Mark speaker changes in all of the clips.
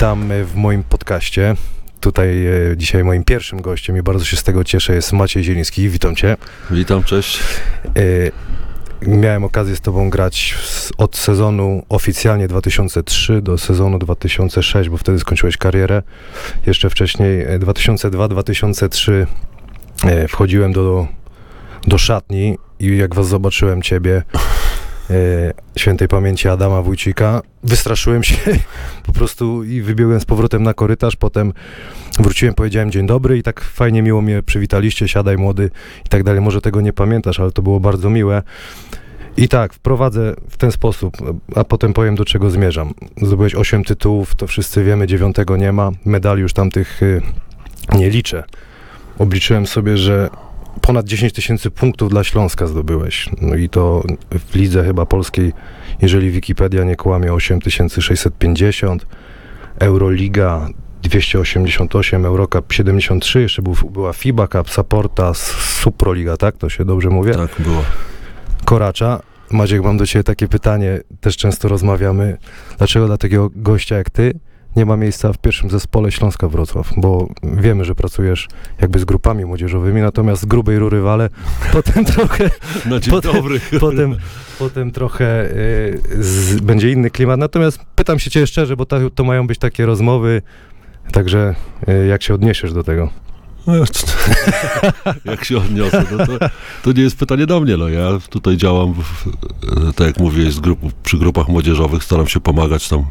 Speaker 1: Witam w moim podcaście. Tutaj e, dzisiaj moim pierwszym gościem i bardzo się z tego cieszę jest Maciej Zieliński. Witam Cię.
Speaker 2: Witam, cześć.
Speaker 1: E, miałem okazję z Tobą grać od sezonu oficjalnie 2003 do sezonu 2006, bo wtedy skończyłeś karierę. Jeszcze wcześniej 2002-2003 e, wchodziłem do, do szatni i jak Was zobaczyłem Ciebie E, świętej pamięci Adama Wójcika. Wystraszyłem się po prostu i wybiegłem z powrotem na korytarz, potem wróciłem, powiedziałem dzień dobry i tak fajnie miło mnie przywitaliście, siadaj młody i tak dalej. Może tego nie pamiętasz, ale to było bardzo miłe. I tak, wprowadzę w ten sposób, a potem powiem do czego zmierzam. Zdobyłeś 8 tytułów, to wszyscy wiemy, dziewiątego nie ma. Medali już tamtych y, nie liczę. Obliczyłem sobie, że ponad 10 tysięcy punktów dla Śląska zdobyłeś. No i to w lidze chyba polskiej, jeżeli Wikipedia nie kłamie, 8650, Euroliga 288, Eurocup 73, jeszcze był, była FIBA Cup, Saporta, Suproliga, tak? To się dobrze mówię?
Speaker 2: Tak, było.
Speaker 1: Koracza. Maciek, mam do ciebie takie pytanie, też często rozmawiamy. Dlaczego dla takiego gościa jak ty nie ma miejsca w pierwszym zespole Śląska Wrocław, bo wiemy, że pracujesz jakby z grupami młodzieżowymi, natomiast z grubej rury wale, potem trochę...
Speaker 2: Na dzień potem, dobry.
Speaker 1: Potem, potem trochę y, z, będzie inny klimat, natomiast pytam się cię szczerze, bo ta, to mają być takie rozmowy, także y, jak się odniesiesz do tego? No,
Speaker 2: jak się odniosę, no to, to nie jest pytanie do mnie. No, ja tutaj działam, w, tak jak mówię, z grup, przy grupach młodzieżowych, staram się pomagać tam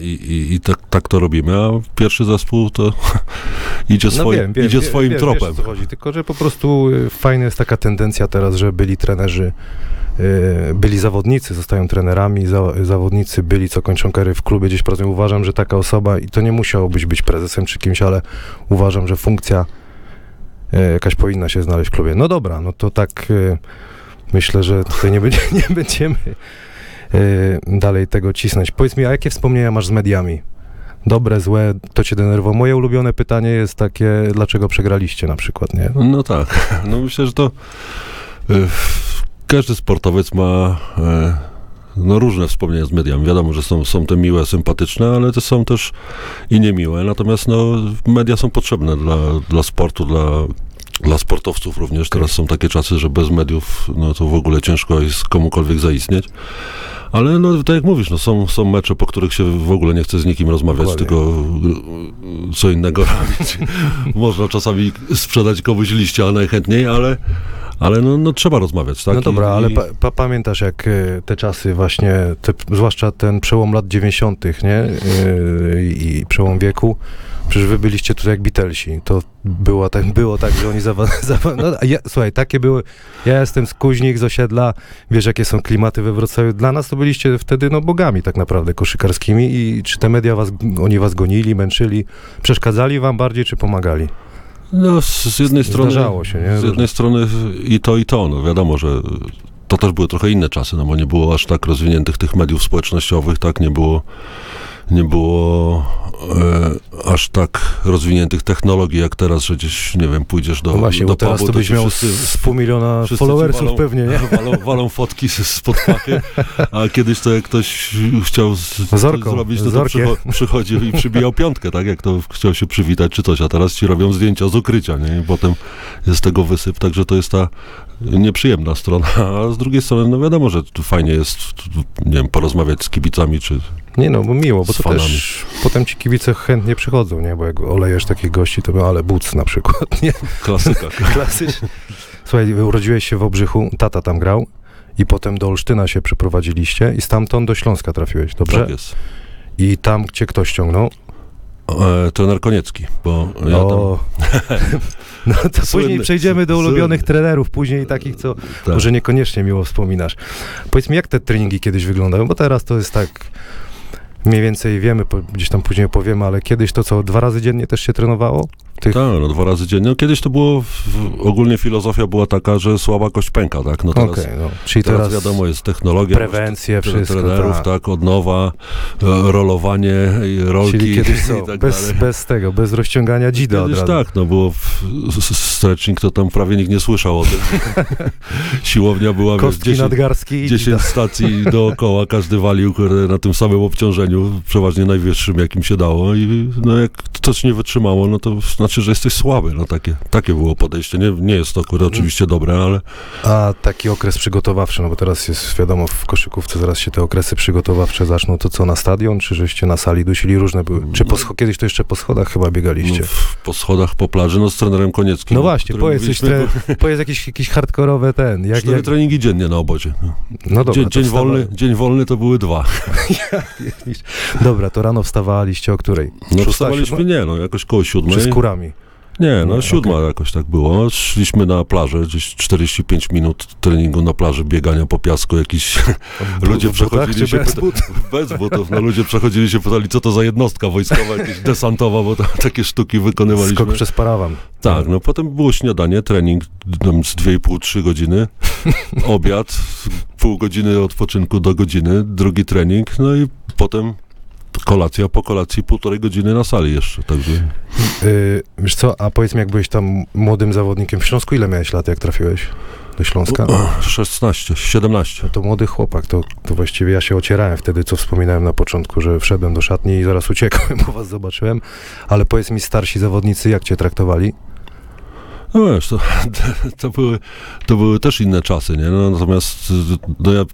Speaker 2: i, i, i tak, tak, to robimy, a pierwszy zespół to idzie, no swoim, wiem, wiem, idzie wiem, swoim tropem. Wiesz,
Speaker 1: co chodzi, tylko że po prostu y, fajna jest taka tendencja teraz, że byli trenerzy, y, byli zawodnicy, zostają trenerami, za, zawodnicy byli, co kończą karierę w klubie, gdzieś pracują. Uważam, że taka osoba, i to nie musiało być być prezesem czy kimś, ale uważam, że funkcja y, jakaś powinna się znaleźć w klubie. No dobra, no to tak myślę, że tutaj nie, będzie, nie będziemy dalej tego cisnąć. Powiedz mi, a jakie wspomnienia masz z mediami? Dobre, złe, to cię denerwowało. Moje ulubione pytanie jest takie, dlaczego przegraliście na przykład, nie?
Speaker 2: No tak, no myślę, że to y, każdy sportowiec ma y, no różne wspomnienia z mediami. Wiadomo, że są, są te miłe, sympatyczne, ale to są też i niemiłe. Natomiast no, media są potrzebne dla, dla sportu, dla, dla sportowców również. Teraz są takie czasy, że bez mediów no, to w ogóle ciężko jest komukolwiek zaistnieć. Ale no, tak jak mówisz, no, są, są mecze, po których się w ogóle nie chce z nikim rozmawiać, Dokładnie. tylko y, co innego robić. Można czasami sprzedać komuś liście, a najchętniej, ale ale no, no, trzeba rozmawiać, tak?
Speaker 1: No dobra, I, ale pa, pa, pamiętasz jak y, te czasy właśnie, te, zwłaszcza ten przełom lat 90., nie? Yy, I przełom wieku, Przecież wy byliście tutaj jak Beatlesi. To było tak, było tak że oni za, za no, ja, Słuchaj, takie były... Ja jestem z Kuźnik, z osiedla, wiesz jakie są klimaty we Wrocławiu. Dla nas to byliście wtedy no bogami tak naprawdę koszykarskimi i czy te media was, oni was gonili, męczyli, przeszkadzali wam bardziej, czy pomagali?
Speaker 2: No, z jednej strony... się, nie? Z jednej strony i to, i to. No wiadomo, że to też były trochę inne czasy, no bo nie było aż tak rozwiniętych tych mediów społecznościowych, tak, nie było nie było e, aż tak rozwiniętych technologii jak teraz, że gdzieś, nie wiem, pójdziesz do,
Speaker 1: no właśnie,
Speaker 2: do
Speaker 1: teraz to byś miał wszyscy, z pół miliona followersów walą, pewnie, nie?
Speaker 2: Walą, walą fotki spod pachy, a kiedyś to jak ktoś chciał z, Zorką, zrobić, to, to przycho przychodził i przybijał piątkę, tak, jak to chciał się przywitać czy coś, a teraz ci robią zdjęcia z ukrycia, nie? I potem jest tego wysyp, także to jest ta nieprzyjemna strona, a z drugiej strony, no wiadomo, że fajnie jest, nie wiem, porozmawiać z kibicami, czy
Speaker 1: nie no, bo miło, bo to fanami. też potem ci kibice chętnie przychodzą, nie? Bo jak olejesz takich gości, to ale Buc na przykład, nie?
Speaker 2: Klasyka.
Speaker 1: Klasycznie. Słuchaj, urodziłeś się w Obrzychu, tata tam grał i potem do Olsztyna się przeprowadziliście i stamtąd do Śląska trafiłeś, dobrze?
Speaker 2: Tak jest.
Speaker 1: I tam cię ktoś ściągnął?
Speaker 2: E, trener Koniecki, bo ja o. tam...
Speaker 1: No to Słynny. później przejdziemy do ulubionych Słynny. trenerów, później takich, co tak. może niekoniecznie miło wspominasz. Powiedz mi, jak te treningi kiedyś wyglądają, bo teraz to jest tak mniej więcej wiemy, gdzieś tam później opowiemy, ale kiedyś to co, dwa razy dziennie też się trenowało? Tych...
Speaker 2: Tak, no dwa razy dziennie. No, kiedyś to było, w, ogólnie filozofia była taka, że słaba kość pęka, tak? No teraz,
Speaker 1: Okej, no. Czyli
Speaker 2: teraz,
Speaker 1: teraz,
Speaker 2: wiadomo, jest technologia.
Speaker 1: prewencje,
Speaker 2: masz
Speaker 1: wszystko.
Speaker 2: trenerów,
Speaker 1: tak.
Speaker 2: tak, odnowa, e, rolowanie, rolki
Speaker 1: Czyli kiedyś co,
Speaker 2: tak
Speaker 1: bez,
Speaker 2: dalej.
Speaker 1: bez tego, bez rozciągania dzida
Speaker 2: Kiedyś tak, no było w, stretching, to tam prawie nikt nie słyszał o tym. Siłownia była, wiesz,
Speaker 1: Kostki
Speaker 2: 10,
Speaker 1: nadgarski i
Speaker 2: 10 stacji dookoła, każdy walił na tym samym obciążeniu, przeważnie najwyższym, jakim się dało i no jak coś nie wytrzymało, no to znaczy, że jesteś słaby, no takie, takie było podejście. Nie, nie jest to kurde, oczywiście dobre, ale
Speaker 1: A taki okres przygotowawczy, no bo teraz jest wiadomo w koszykówce zaraz się te okresy przygotowawcze zaczną, to co na stadion, czy żeście na sali dusili różne były? Czy po, kiedyś to jeszcze po schodach chyba biegaliście?
Speaker 2: no, w, po schodach, po plaży, no z trenerem Konieckim.
Speaker 1: No właśnie, powiedz coś, tre, powiedz jakieś, jakieś hardkorowe ten, jak,
Speaker 2: Cztery
Speaker 1: jak,
Speaker 2: treningi dziennie na obozie. No.
Speaker 1: no dobra,
Speaker 2: dzień, dzień, wolny, dzień wolny to były dwa.
Speaker 1: Dobra, to rano wstawaliście o której?
Speaker 2: No
Speaker 1: Szósta,
Speaker 2: wstawaliśmy,
Speaker 1: siódma?
Speaker 2: nie, no jakoś koło siódmej.
Speaker 1: Czy
Speaker 2: Nie, no
Speaker 1: Nie,
Speaker 2: siódma jakoś tak było. Szliśmy na plażę, gdzieś 45 minut treningu na plaży, biegania po piasku, jakiś ludzie
Speaker 1: W butach,
Speaker 2: przechodzili się
Speaker 1: bez butów?
Speaker 2: bez butów, no ludzie przechodzili się, pytali, co to za jednostka wojskowa, jakaś desantowa, bo tam takie sztuki wykonywaliśmy.
Speaker 1: Skok przez parawan.
Speaker 2: Tak, no potem było śniadanie, trening tam z 2,5-3 godziny, obiad, pół godziny odpoczynku do godziny, drugi trening, no i potem kolacja, po kolacji półtorej godziny na sali jeszcze, także...
Speaker 1: Yy, wiesz co, a powiedz mi, jak byłeś tam młodym zawodnikiem w Śląsku, ile miałeś lat, jak trafiłeś do Śląska?
Speaker 2: 16, 17.
Speaker 1: No to młody chłopak, to, to właściwie ja się ocierałem wtedy, co wspominałem na początku, że wszedłem do szatni i zaraz uciekłem, bo was zobaczyłem. Ale powiedz mi, starsi zawodnicy, jak cię traktowali?
Speaker 2: No wiesz, to, to, były, to były też inne czasy, nie? No, natomiast no ja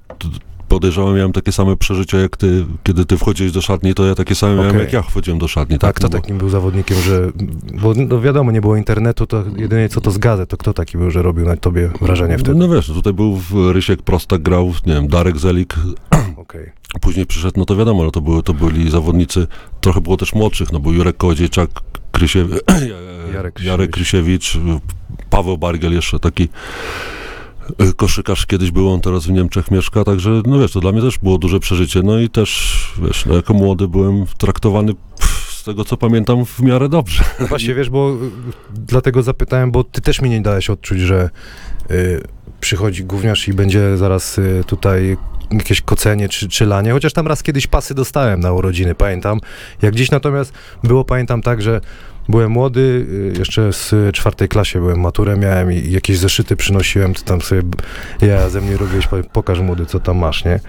Speaker 2: podejrzewam, miałem takie same przeżycia jak ty, kiedy ty wchodziłeś do szatni, to ja takie same miałem
Speaker 1: Okej.
Speaker 2: jak ja wchodziłem do szatni.
Speaker 1: Tak,
Speaker 2: Tak,
Speaker 1: kto
Speaker 2: no bo-
Speaker 1: takim był zawodnikiem, że... Bo no wiadomo, nie było internetu, to jedynie co to z gazet, to kto taki był, że robił na tobie wrażenie wtedy?
Speaker 2: No wiesz, tutaj był Rysiek Prostak grał, nie wiem, Darek Zelik,
Speaker 1: Okej.
Speaker 2: później przyszedł, no to wiadomo, no to, były, to byli zawodnicy, trochę było też młodszych, no był Jurek Kołodziejczak, Krysie,
Speaker 1: Jarek
Speaker 2: Jarek Krysiewicz, Paweł Bargiel jeszcze taki koszykarz kiedyś był, on teraz w Niemczech mieszka, także no wiesz, to dla mnie też było duże przeżycie, no i też, wiesz, no jako młody byłem traktowany z tego co pamiętam w miarę dobrze.
Speaker 1: No właśnie, wiesz, bo y, dlatego zapytałem, bo ty też mi nie dałeś odczuć, że y, przychodzi gówniarz i będzie zaraz y, tutaj jakieś kocenie czy, czy lanie, chociaż tam raz kiedyś pasy dostałem na urodziny, pamiętam. Jak dziś natomiast było, pamiętam tak, że byłem młody, y, jeszcze z czwartej klasie byłem, maturę miałem i jakieś zeszyty przynosiłem, ty tam sobie, ja ze mnie robiłeś, pokaż młody, co tam masz, nie?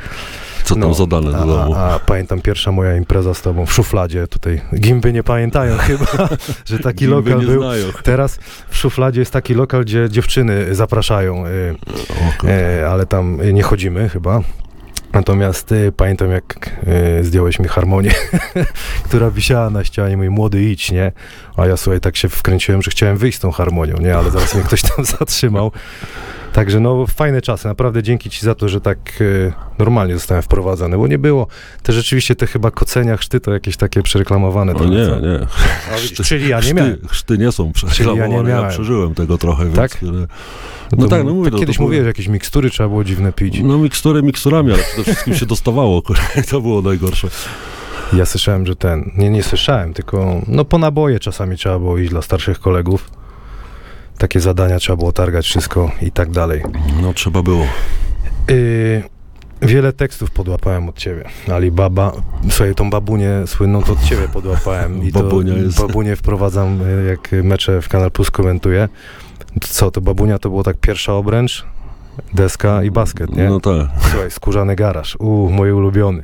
Speaker 2: Co tam
Speaker 1: No,
Speaker 2: zadane
Speaker 1: A,
Speaker 2: do domu.
Speaker 1: a, a pamiętam pierwsza moja impreza z tobą w szufladzie, tutaj gimby nie pamiętają chyba, że taki
Speaker 2: Gimby
Speaker 1: lokal był.
Speaker 2: znają.
Speaker 1: Teraz w szufladzie jest taki lokal, gdzie dziewczyny zapraszają, y, y, ale tam nie chodzimy chyba. Natomiast y, pamiętam, jak y, zdjąłeś mi harmonię, która wisiała na ścianie, mój młody idź, nie? A ja słuchaj, tak się wkręciłem, że chciałem wyjść z tą harmonią, nie? Ale zaraz mnie ktoś tam zatrzymał. Także no, fajne czasy. Naprawdę dzięki ci za to, że tak y, normalnie zostałem wprowadzany, bo nie było. Te rzeczywiście te chyba kocenia, chrzty to jakieś takie przereklamowane.
Speaker 2: O nie, nie.
Speaker 1: Widzisz, Czyli ja nie miałem.
Speaker 2: Chrzty, chrzty nie są
Speaker 1: Czyli ja nie
Speaker 2: przereklamowane, ja, przeżyłem tego trochę, więc...
Speaker 1: Tak? No,
Speaker 2: No
Speaker 1: to,
Speaker 2: tak, no mówię,
Speaker 1: tak
Speaker 2: to
Speaker 1: kiedyś
Speaker 2: były-
Speaker 1: mówiłeś, jakieś mikstury trzeba było dziwne pić.
Speaker 2: No mikstury miksturami, ale przede wszystkim się dostawało, to było najgorsze.
Speaker 1: Ja słyszałem, że ten, nie, nie słyszałem, tylko no po naboje czasami trzeba było iść dla starszych kolegów. Takie zadania trzeba było targać wszystko i tak dalej.
Speaker 2: No trzeba było.
Speaker 1: Yy, wiele tekstów podłapałem od ciebie. Alibaba, słuchaj, tą babunię słynną to od ciebie podłapałem. I
Speaker 2: Babunia
Speaker 1: to,
Speaker 2: jest-
Speaker 1: Babunię wprowadzam, y, jak mecze w Kanal Plus komentuję. Co, to babunia to było tak pierwsza obręcz, deska i basket, nie?
Speaker 2: No tak.
Speaker 1: Słuchaj, skórzany garaż. Uuu, mój ulubiony.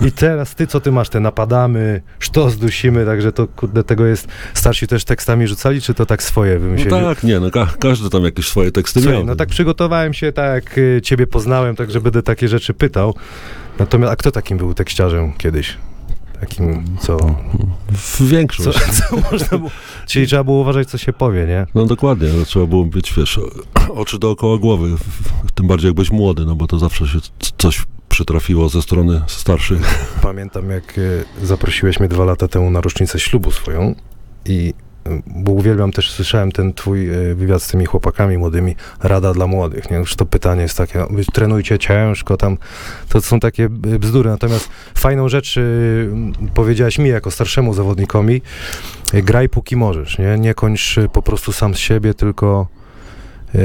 Speaker 1: I teraz ty, co ty masz, te napadamy, sztos dusimy, także to kurde, tego jest. Starsi też tekstami rzucali, czy to tak swoje
Speaker 2: No
Speaker 1: wymyślili?
Speaker 2: tak, nie, no ka każdy tam jakieś swoje teksty
Speaker 1: Słuchaj,
Speaker 2: miał.
Speaker 1: no tak przygotowałem się, tak y, ciebie poznałem, tak że będę takie rzeczy pytał. Natomiast, a kto takim był tekściarzem kiedyś? Takim, co,
Speaker 2: W
Speaker 1: co,
Speaker 2: większość.
Speaker 1: co można było... Czyli trzeba było uważać, co się powie, nie?
Speaker 2: No dokładnie, no, trzeba było mieć, wiesz, oczy dookoła głowy, tym bardziej jak byś młody, no bo to zawsze się coś przytrafiło ze strony starszych.
Speaker 1: Pamiętam, jak y, zaprosiłeś mnie dwa lata temu na rocznicę ślubu swoją i bo uwielbiam też, słyszałem ten twój e, wywiad z tymi chłopakami młodymi, rada dla młodych, nie? Już to pytanie jest takie, trenujcie ciężko tam, to są takie e, bzdury, natomiast fajną rzecz e, powiedziałaś mi jako starszemu zawodnikowi, graj póki możesz, nie? Nie kończ po prostu sam z siebie, tylko e,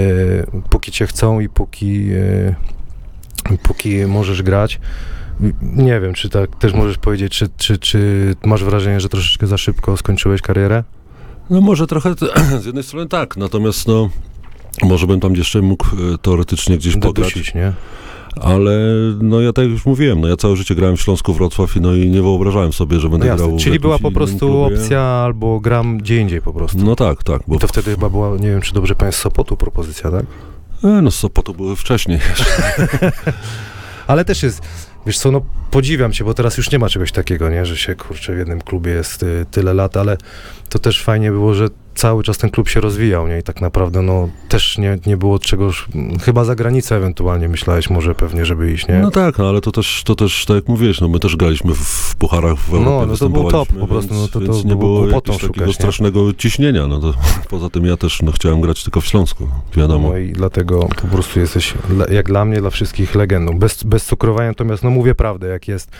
Speaker 1: póki cię chcą i póki, e, póki możesz grać. Nie wiem, czy tak też możesz powiedzieć, czy, czy, czy masz wrażenie, że troszeczkę za szybko skończyłeś karierę?
Speaker 2: No może trochę z jednej strony tak, natomiast no może bym tam jeszcze mógł e, teoretycznie gdzieś pograć,
Speaker 1: nie?
Speaker 2: ale no ja tak już mówiłem, no ja całe życie grałem w Śląsku Wrocław i no i nie wyobrażałem sobie, że
Speaker 1: No
Speaker 2: będę
Speaker 1: jasne.
Speaker 2: grał w
Speaker 1: Czyli była po prostu
Speaker 2: klubie.
Speaker 1: opcja albo gram gdzie indziej po prostu.
Speaker 2: No tak, tak, bo
Speaker 1: I to wtedy chyba była, nie wiem, czy dobrze pamiętam, z Sopotu propozycja, tak?
Speaker 2: e, no z Sopotu były wcześniej.
Speaker 1: Ale też jest, wiesz co, no podziwiam cię, bo teraz już nie ma czegoś takiego, nie, że się, kurczę, w jednym klubie jest y, tyle lat, ale to też fajnie było, że cały czas ten klub się rozwijał, nie, i tak naprawdę, no, też nie, nie było czegoś, chyba za granicę ewentualnie myślałeś może pewnie, żeby iść, nie?
Speaker 2: No tak, no ale to też, to też, tak jak mówiłeś, no my też graliśmy w, w pucharach w Europie,
Speaker 1: No, no to był top, po prostu, no to- to
Speaker 2: więc nie
Speaker 1: było
Speaker 2: jakiegoś takiego
Speaker 1: szukać, nie?
Speaker 2: strasznego ciśnienia, no to poza tym ja też no, chciałem grać tylko w Śląsku, wiadomo.
Speaker 1: No i dlatego po prostu jesteś, jak dla mnie, dla wszystkich legendą. Bez, bez cukrowania, natomiast no mówię prawdę, jak jest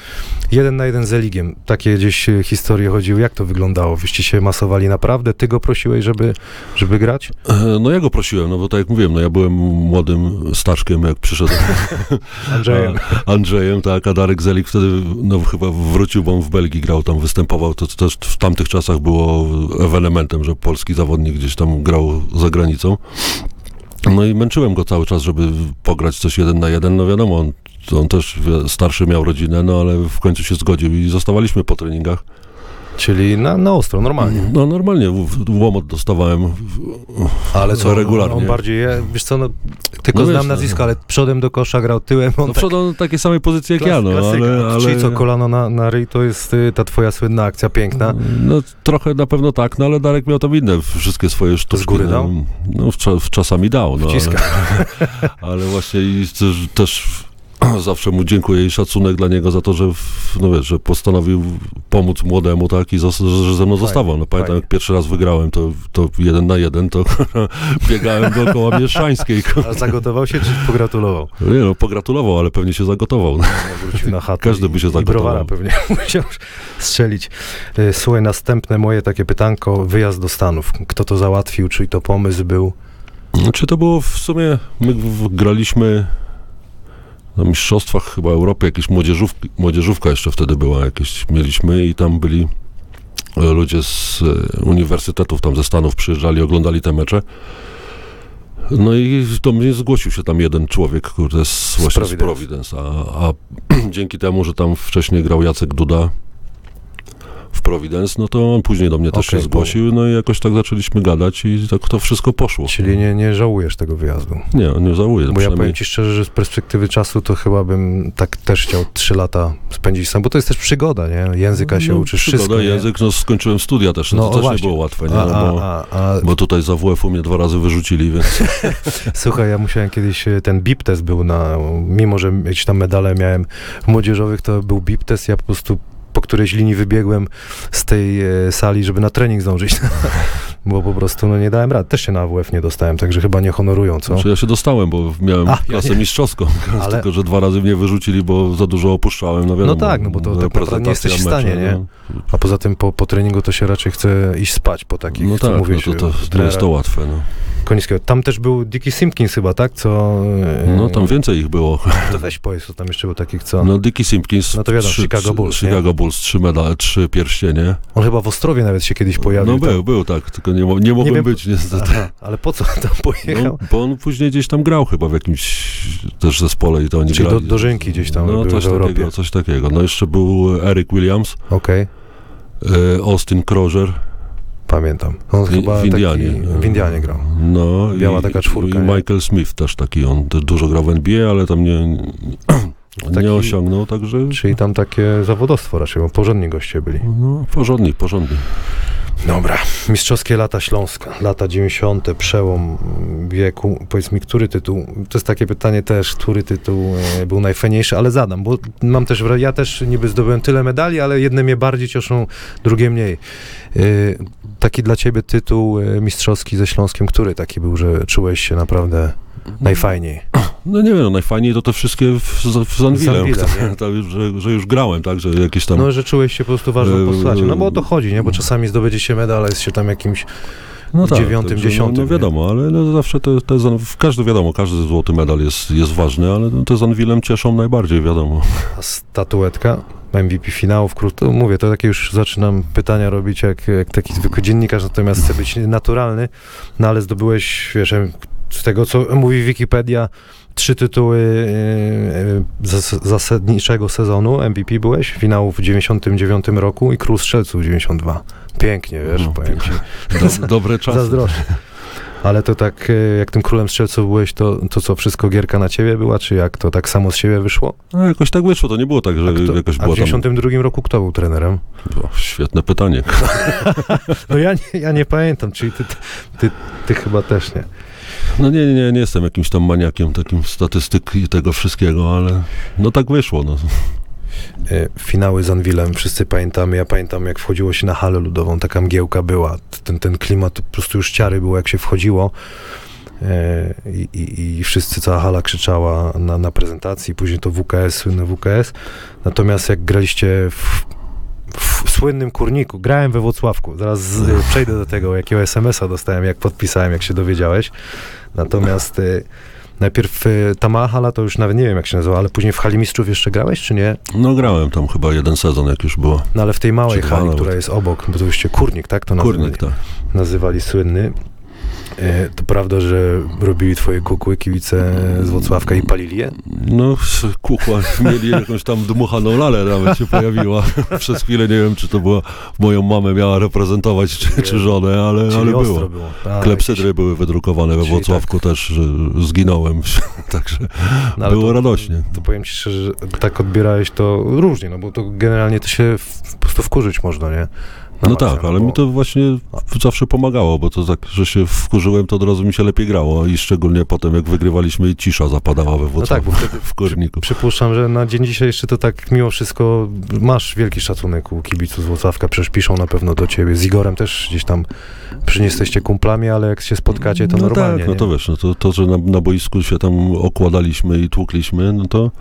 Speaker 1: jeden na jeden z Eligiem. Takie gdzieś e, historie chodziły. Jak to wyglądało? Wyście się masowali naprawdę? Ty go prosiłeś, żeby, żeby grać?
Speaker 2: E, No ja go prosiłem, no bo tak jak mówiłem, no ja byłem młodym Staszkiem, jak przyszedł
Speaker 1: Andrzejem.
Speaker 2: Andrzejem, tak, a Darek Zelik wtedy no chyba wrócił, bo on w Belgii grał, tam występował, to też w tamtych czasach było ewenementem, że polski zawodnik gdzieś tam grał za granicą. No i męczyłem go cały czas, żeby pograć coś jeden na jeden, no wiadomo, on, on też starszy miał rodzinę, no ale w końcu się zgodził i zostawaliśmy po treningach.
Speaker 1: Czyli na, na ostro, normalnie.
Speaker 2: No normalnie, w, w łomot dostawałem,
Speaker 1: Ale co,
Speaker 2: regularnie.
Speaker 1: On, on bardziej, je, wiesz co, no, tylko
Speaker 2: No
Speaker 1: znam
Speaker 2: wiesz, no,
Speaker 1: nazwisko, ale przodem do kosza grał, tyłem on
Speaker 2: no
Speaker 1: tak,
Speaker 2: przodem takiej samej pozycji jak ja, no ale, ale...
Speaker 1: Czyli co, kolano na, na ryj, to jest y, ta twoja słynna akcja piękna.
Speaker 2: No trochę na pewno tak, no ale Darek miał tam inne wszystkie swoje sztuczki.
Speaker 1: góry
Speaker 2: no,
Speaker 1: dał?
Speaker 2: No w, cza- w czasami dał, no
Speaker 1: Wciska.
Speaker 2: ale, ale właśnie i też zawsze mu dziękuję i szacunek dla niego za to, że, w- no wiesz, że postanowił pomóc młodemu, tak, i że, że ze mną
Speaker 1: Fajnie,
Speaker 2: zostawał. No pamiętam,
Speaker 1: fajnie.
Speaker 2: jak pierwszy raz wygrałem, to, to jeden na jeden, to biegałem dookoła Mieszczańskiej.
Speaker 1: A zagotował się, czy pogratulował?
Speaker 2: Nie no, pogratulował, ale pewnie się zagotował.
Speaker 1: No, wrócił na chatę.
Speaker 2: Każdy by się
Speaker 1: i, i
Speaker 2: zagotował.
Speaker 1: browara pewnie musiał strzelić. E, Słuchaj, następne moje takie pytanko, wyjazd do Stanów. Kto to załatwił, czyj to pomysł był?
Speaker 2: Czy to było w sumie, my graliśmy na mistrzostwach chyba Europy, jakieś młodzieżówki, młodzieżówka jeszcze wtedy była, jakieś mieliśmy i tam byli e, ludzie z e, uniwersytetów tam ze Stanów przyjeżdżali, oglądali te mecze. No i do mnie zgłosił się tam jeden człowiek, kurde, z, właśnie z
Speaker 1: Providence.
Speaker 2: Providence, a, a dzięki temu, że tam wcześniej grał Jacek Duda Providence, no to on później do mnie też
Speaker 1: Okej,
Speaker 2: się zgłosił, no i jakoś tak zaczęliśmy gadać i tak to wszystko poszło.
Speaker 1: Czyli nie, nie żałujesz tego wyjazdu?
Speaker 2: Nie, nie żałuję.
Speaker 1: Bo ja
Speaker 2: przynajmniej-
Speaker 1: powiem ci szczerze, że z perspektywy czasu to chyba bym tak też chciał trzy lata spędzić sam, bo to jest też przygoda, nie? Języka się
Speaker 2: no,
Speaker 1: uczysz,
Speaker 2: przygoda,
Speaker 1: wszystko, nie?
Speaker 2: język, no skończyłem studia też, no,
Speaker 1: No,
Speaker 2: to też nie
Speaker 1: właśnie.
Speaker 2: było łatwe, nie?
Speaker 1: A,
Speaker 2: No, bo,
Speaker 1: a, a, a,
Speaker 2: bo tutaj za WF-u mnie dwa razy wyrzucili, więc
Speaker 1: Słuchaj, ja musiałem kiedyś, e, ten BIP test był na, mimo że jakieś tam medale miałem młodzieżowych, to był BIP test, ja po prostu po którejś linii wybiegłem z tej e, sali, żeby na trening zdążyć, bo po prostu no nie dałem rad. Też się na AWF nie dostałem, także chyba nie honorują, co?
Speaker 2: Znaczy ja się dostałem, bo miałem
Speaker 1: A, ja
Speaker 2: klasę
Speaker 1: nie.
Speaker 2: mistrzowską,
Speaker 1: Ale-
Speaker 2: tylko że dwa razy mnie wyrzucili, bo za dużo opuszczałem, no wiadomo.
Speaker 1: No tak, no bo to tak naprawdę nie jesteś w stanie,
Speaker 2: mecze,
Speaker 1: nie? A poza tym po, po treningu to się raczej chce iść spać po
Speaker 2: No,
Speaker 1: takich,
Speaker 2: no
Speaker 1: co
Speaker 2: tak,
Speaker 1: mówisz,
Speaker 2: no to, to nie jest to łatwe, no.
Speaker 1: Konickiego. Tam też był Dickie Simpkins chyba, tak? Co... e,
Speaker 2: No tam więcej ich było.
Speaker 1: To weź powiedz, co tam jeszcze było takich, co...
Speaker 2: No Dickie Simpkins,
Speaker 1: No to wiadomo, Chicago Bulls?
Speaker 2: Chicago Bulls, trzy medale, trzy pierścienie.
Speaker 1: On chyba w Ostrowie nawet się kiedyś pojawił.
Speaker 2: No był, był, tak, tylko nie, mo- nie mogłem
Speaker 1: wiem-
Speaker 2: być niestety.
Speaker 1: Aha, ale po co tam pojechał?
Speaker 2: No, bo on później gdzieś tam grał chyba w jakimś też zespole i to oni
Speaker 1: Czyli do,
Speaker 2: grali.
Speaker 1: dożynki gdzieś tam
Speaker 2: No coś
Speaker 1: w Europie.
Speaker 2: takiego, coś takiego. No jeszcze był Eric Williams,
Speaker 1: Okej,
Speaker 2: e, Austin Crozier
Speaker 1: pamiętam. On
Speaker 2: w,
Speaker 1: chyba
Speaker 2: w Indianie.
Speaker 1: taki w Indianie grał.
Speaker 2: No
Speaker 1: Biała
Speaker 2: i,
Speaker 1: taka czwórka,
Speaker 2: I
Speaker 1: nie?
Speaker 2: Michael Smith też taki, on dużo grał w NBA, ale tam nie,
Speaker 1: Taki-
Speaker 2: nie osiągnął, także
Speaker 1: Czyli tam takie zawodowstwo raczej, bo porządni goście byli.
Speaker 2: no, porządni, porządni.
Speaker 1: Dobra, mistrzowskie lata Śląska, lata 90., przełom wieku. Powiedz mi, który tytuł, to jest takie pytanie też, który tytuł e, był najfajniejszy, ale zadam, bo mam też, ja też niby zdobyłem tyle medali, ale jedne mnie bardziej cieszą, drugie mniej. E, Taki dla ciebie tytuł e, mistrzowski ze Śląskiem, który taki był, że czułeś się naprawdę najfajniej?
Speaker 2: No nie wiem, no, najfajniej to te wszystkie w, Zanwilem, tak, że, że już grałem, tak, że jakieś tam...
Speaker 1: No, że czułeś się po prostu ważną
Speaker 2: E,
Speaker 1: postacią, no bo o to chodzi, nie? Bo czasami zdobycie się medal, jest się tam jakimś
Speaker 2: No
Speaker 1: dziewiątym,
Speaker 2: także,
Speaker 1: dziesiątym,
Speaker 2: No, no wiadomo, ale no zawsze te, te w każdy wiadomo, każdy złoty medal jest, jest ważny, ale no, te Zanwilem cieszą najbardziej, wiadomo.
Speaker 1: A statuetka MVP finałów, krótko mówię, to takie już zaczynam pytania robić jak, jak taki zwykły dziennikarz, natomiast chcę być naturalny, no ale zdobyłeś, wiesz, z tego co mówi Wikipedia, trzy tytuły yy, zas- zasadniczego sezonu MVP byłeś, finału w 99 roku i Król Strzelców 92. Pięknie, wiesz,
Speaker 2: No,
Speaker 1: powiem ci.
Speaker 2: Do, dobre czasy.
Speaker 1: Zazdroszczę. Ale to tak, e, jak tym królem strzelców byłeś, to, to co, wszystko gierka na ciebie była, czy jak to tak samo z siebie wyszło?
Speaker 2: No, jakoś tak wyszło, to nie było tak, że
Speaker 1: A, kto,
Speaker 2: jakoś
Speaker 1: a
Speaker 2: było
Speaker 1: w
Speaker 2: tam...
Speaker 1: 92 roku kto był trenerem?
Speaker 2: O, świetne pytanie.
Speaker 1: No ja nie, ja nie pamiętam, czyli ty, ty, ty, ty chyba też nie.
Speaker 2: No nie, nie, nie, jestem jakimś tam maniakiem takim statystyk i tego wszystkiego, ale no tak wyszło, no.
Speaker 1: E, Finały z Anwilem, wszyscy pamiętamy, ja pamiętam jak wchodziło się na halę ludową, taka mgiełka była, ten, ten klimat, po prostu już ciary było jak się wchodziło. E, i, i, i wszyscy, cała hala krzyczała na, na prezentacji, później to WKS, słynny WKS, natomiast jak graliście w, w słynnym kurniku, grałem we Włocławku, zaraz z, przejdę do tego, jakiego SMS-a dostałem, jak podpisałem, jak się dowiedziałeś, natomiast e, najpierw e, ta mała hala, to już nawet nie wiem jak się nazywa, ale później w hali mistrzów jeszcze grałeś, czy nie?
Speaker 2: No grałem tam chyba jeden sezon, jak już było.
Speaker 1: No ale w tej małej hali, która jest obok, bo to już się kurnik, tak? To nazywali,
Speaker 2: Kurnik, tak.
Speaker 1: nazywali słynny. E, to prawda, że robili twoje kukły kibice z Włocławka i palili je?
Speaker 2: No, kukła, mieli jakąś tam dmuchaną lalę, nawet się pojawiła. Przez chwilę nie wiem, czy to była, moją mamę miała reprezentować, czy, czy żonę, ale,
Speaker 1: Czyli
Speaker 2: ale było.
Speaker 1: było. A,
Speaker 2: Klepsydry były wydrukowane we Włocławku też, że zginąłem, także
Speaker 1: No,
Speaker 2: było
Speaker 1: to-
Speaker 2: radośnie.
Speaker 1: To powiem ci szczerze, że tak odbierałeś to różnie, no bo to generalnie to się w, po prostu wkurzyć można, nie?
Speaker 2: No tak, ale
Speaker 1: bo-
Speaker 2: mi to właśnie zawsze pomagało, bo to tak, że się wkurzyłem, to od razu mi się lepiej grało i szczególnie potem, jak wygrywaliśmy i cisza zapadała we
Speaker 1: No tak,
Speaker 2: Włocławku,
Speaker 1: bo wtedy
Speaker 2: w Korniku.
Speaker 1: Przypuszczam, że na dzień dzisiejszy to tak mimo wszystko masz wielki szacunek u kibiców z Włocławka, przecież piszą na pewno do ciebie. Z Igorem też gdzieś tam, nie jesteście kumplami, ale jak się spotkacie, to
Speaker 2: no
Speaker 1: normalnie.
Speaker 2: tak, no
Speaker 1: nie?
Speaker 2: to wiesz, no to, to że na, na boisku się tam okładaliśmy i tłukliśmy, no to,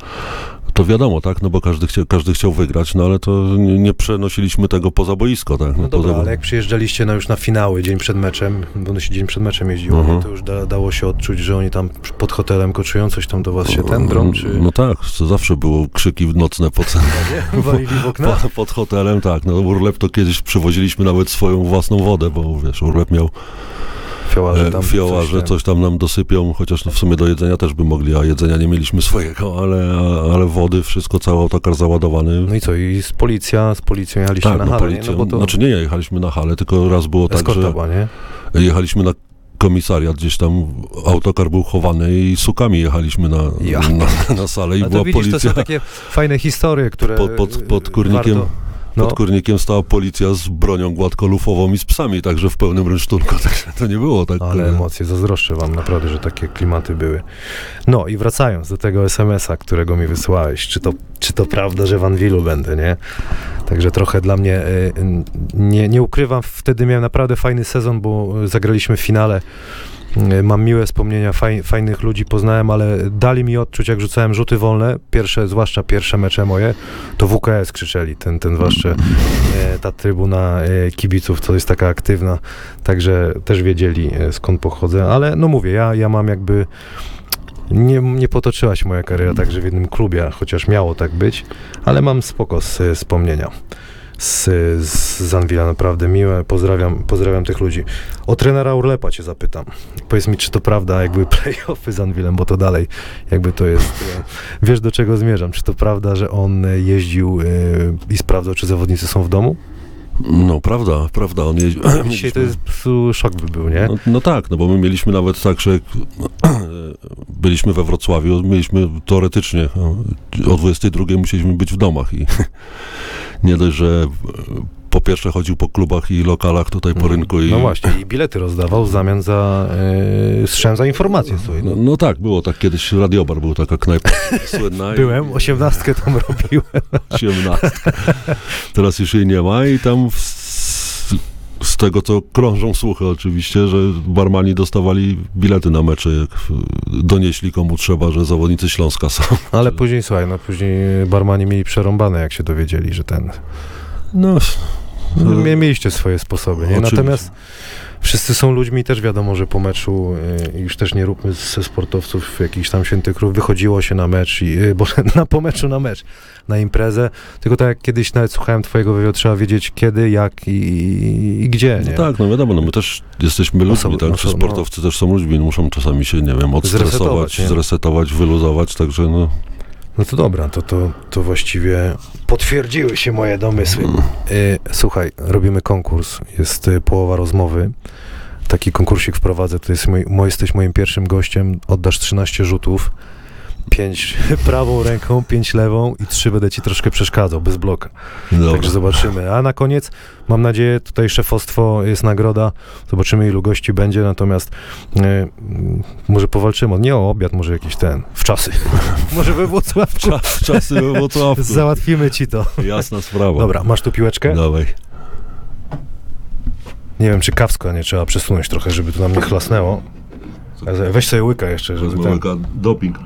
Speaker 2: to wiadomo, tak, no bo każdy, chcia, każdy chciał wygrać, no ale to nie, przenosiliśmy tego poza boisko, tak.
Speaker 1: No dobra,
Speaker 2: poza,
Speaker 1: ale jak przyjeżdżaliście no już na finały, dzień przed meczem, bo ono się dzień przed meczem jeździło,
Speaker 2: Mhm.
Speaker 1: no to już da, dało się odczuć, że oni tam pod hotelem koczują, coś tam do was się tędrą, czy
Speaker 2: No tak, to zawsze było krzyki nocne pod,
Speaker 1: nie? walili w okna?
Speaker 2: pod, pod hotelem, tak, no Urlep to kiedyś przywoziliśmy nawet swoją własną wodę, bo wiesz, Urlep miał
Speaker 1: Fiołarze tam
Speaker 2: e, fioła, że
Speaker 1: ten-
Speaker 2: coś tam nam dosypią, chociaż no w sumie do jedzenia też by mogli, a jedzenia nie mieliśmy swojego, ale, ale wody, wszystko, cały autokar załadowany.
Speaker 1: No i co, i z policja, z policją jechaliście
Speaker 2: tak,
Speaker 1: na
Speaker 2: no
Speaker 1: halę, nie? No to
Speaker 2: znaczy nie jechaliśmy na halę, tylko raz było tak,
Speaker 1: eskorta
Speaker 2: że
Speaker 1: nie?
Speaker 2: jechaliśmy na komisariat, gdzieś tam autokar był chowany i sukami jechaliśmy na,
Speaker 1: Ja.
Speaker 2: na, na salę i
Speaker 1: to
Speaker 2: była
Speaker 1: widzisz, to
Speaker 2: policja.
Speaker 1: są takie fajne historie, które
Speaker 2: Pod- pod- pod kurnikiem-
Speaker 1: warto- No,
Speaker 2: Pod kurnikiem stała policja z bronią gładkolufową i z psami, także w pełnym rynsztunku, także to nie było tak.
Speaker 1: ale emocje, zazdroszczę wam naprawdę, że takie klimaty były. No i wracając do tego SMS-a, którego mi wysłałeś, czy to, czy to prawda, że w Anwilu będę, nie? Także trochę dla mnie, y, y, nie, nie ukrywam, wtedy miałem naprawdę fajny sezon, bo zagraliśmy w finale. Y, Mam miłe wspomnienia, faj, fajnych ludzi poznałem, ale dali mi odczuć, jak rzucałem rzuty wolne, pierwsze, zwłaszcza pierwsze mecze moje, to WKS krzyczeli, ten, ten zwłaszcza e, ta trybuna e, kibiców, co jest taka aktywna, także też wiedzieli e, skąd pochodzę, ale no mówię, ja, ja mam jakby nie, nie potoczyła się moja kariera także w jednym klubie, chociaż miało tak być, ale mam spoko z wspomnienia z, z Zanwila, naprawdę miłe, pozdrawiam, pozdrawiam tych ludzi. O trenera Urlepa cię zapytam. Powiedz mi, czy to prawda, jakby playoffy z Anwilem, bo to dalej jakby to jest, e, wiesz do czego zmierzam, czy to prawda, że on jeździł e, i sprawdzał, czy zawodnicy są w domu?
Speaker 2: No, prawda, prawda, on jeździł.
Speaker 1: Dzisiaj to jest szok by był, nie?
Speaker 2: No, no tak, no bo my mieliśmy nawet tak, że byliśmy we Wrocławiu, mieliśmy teoretycznie o 22 musieliśmy być w domach i nie dość, że po pierwsze chodził po klubach i lokalach tutaj po rynku i...
Speaker 1: No właśnie, i bilety rozdawał w zamian za, yy, słyszałem za informację słuchaj.
Speaker 2: No,
Speaker 1: No,
Speaker 2: no tak, było tak kiedyś, Radiobar był taka knajpa słynna. i-
Speaker 1: Byłem, osiemnastkę tam robiłem.
Speaker 2: 18. Teraz już jej nie ma i tam z, z tego, co krążą słuchy oczywiście, że barmani dostawali bilety na mecze, jak y, donieśli komu trzeba, że zawodnicy Śląska są.
Speaker 1: Ale później, słuchaj, no później barmani mieli przerąbane, jak się dowiedzieli, że ten...
Speaker 2: No,
Speaker 1: No, mie- mieliście swoje sposoby, nie?
Speaker 2: Oczywiście.
Speaker 1: Natomiast wszyscy są ludźmi, też wiadomo, że po meczu, y, już też nie róbmy ze sportowców jakichś tam świętych krów, wychodziło się na mecz, i, y, boże, na, po meczu na mecz, na imprezę, tylko tak jak kiedyś nawet słuchałem twojego wywiadu, trzeba wiedzieć kiedy, jak i, i, i gdzie, nie?
Speaker 2: no tak, no wiadomo, no my też jesteśmy ludźmi,
Speaker 1: Osoby-
Speaker 2: tak?
Speaker 1: Oso- no.
Speaker 2: sportowcy też są ludźmi, no muszą czasami się, nie wiem, odstresować,
Speaker 1: Zresetować, nie?
Speaker 2: zresetować, wyluzować, także no,
Speaker 1: No to dobra, to, to, to właściwie potwierdziły się moje domysły. Y, słuchaj, robimy konkurs, jest y, połowa rozmowy. Taki konkursik wprowadzę, to jest mój, jesteś moim pierwszym gościem, oddasz 13 rzutów, 5 prawą ręką, 5 lewą i 3 będę ci troszkę przeszkadzał, bez bloka.
Speaker 2: dobra.
Speaker 1: Także zobaczymy. A na koniec, mam nadzieję, tutaj szefostwo jest nagroda, zobaczymy ilu gości będzie, natomiast y, może powalczymy, nie o obiad, może jakiś ten, w czasy. może we Włocławku.
Speaker 2: Czas, czasy we Włocławku.
Speaker 1: Załatwimy ci to.
Speaker 2: Jasna sprawa.
Speaker 1: Dobra, masz tu piłeczkę?
Speaker 2: Dawaj.
Speaker 1: Nie wiem, czy kawsko nie trzeba przesunąć trochę, żeby tu nam nie chlasnęło. Weź sobie łyka jeszcze, żeby ten...
Speaker 2: Doping.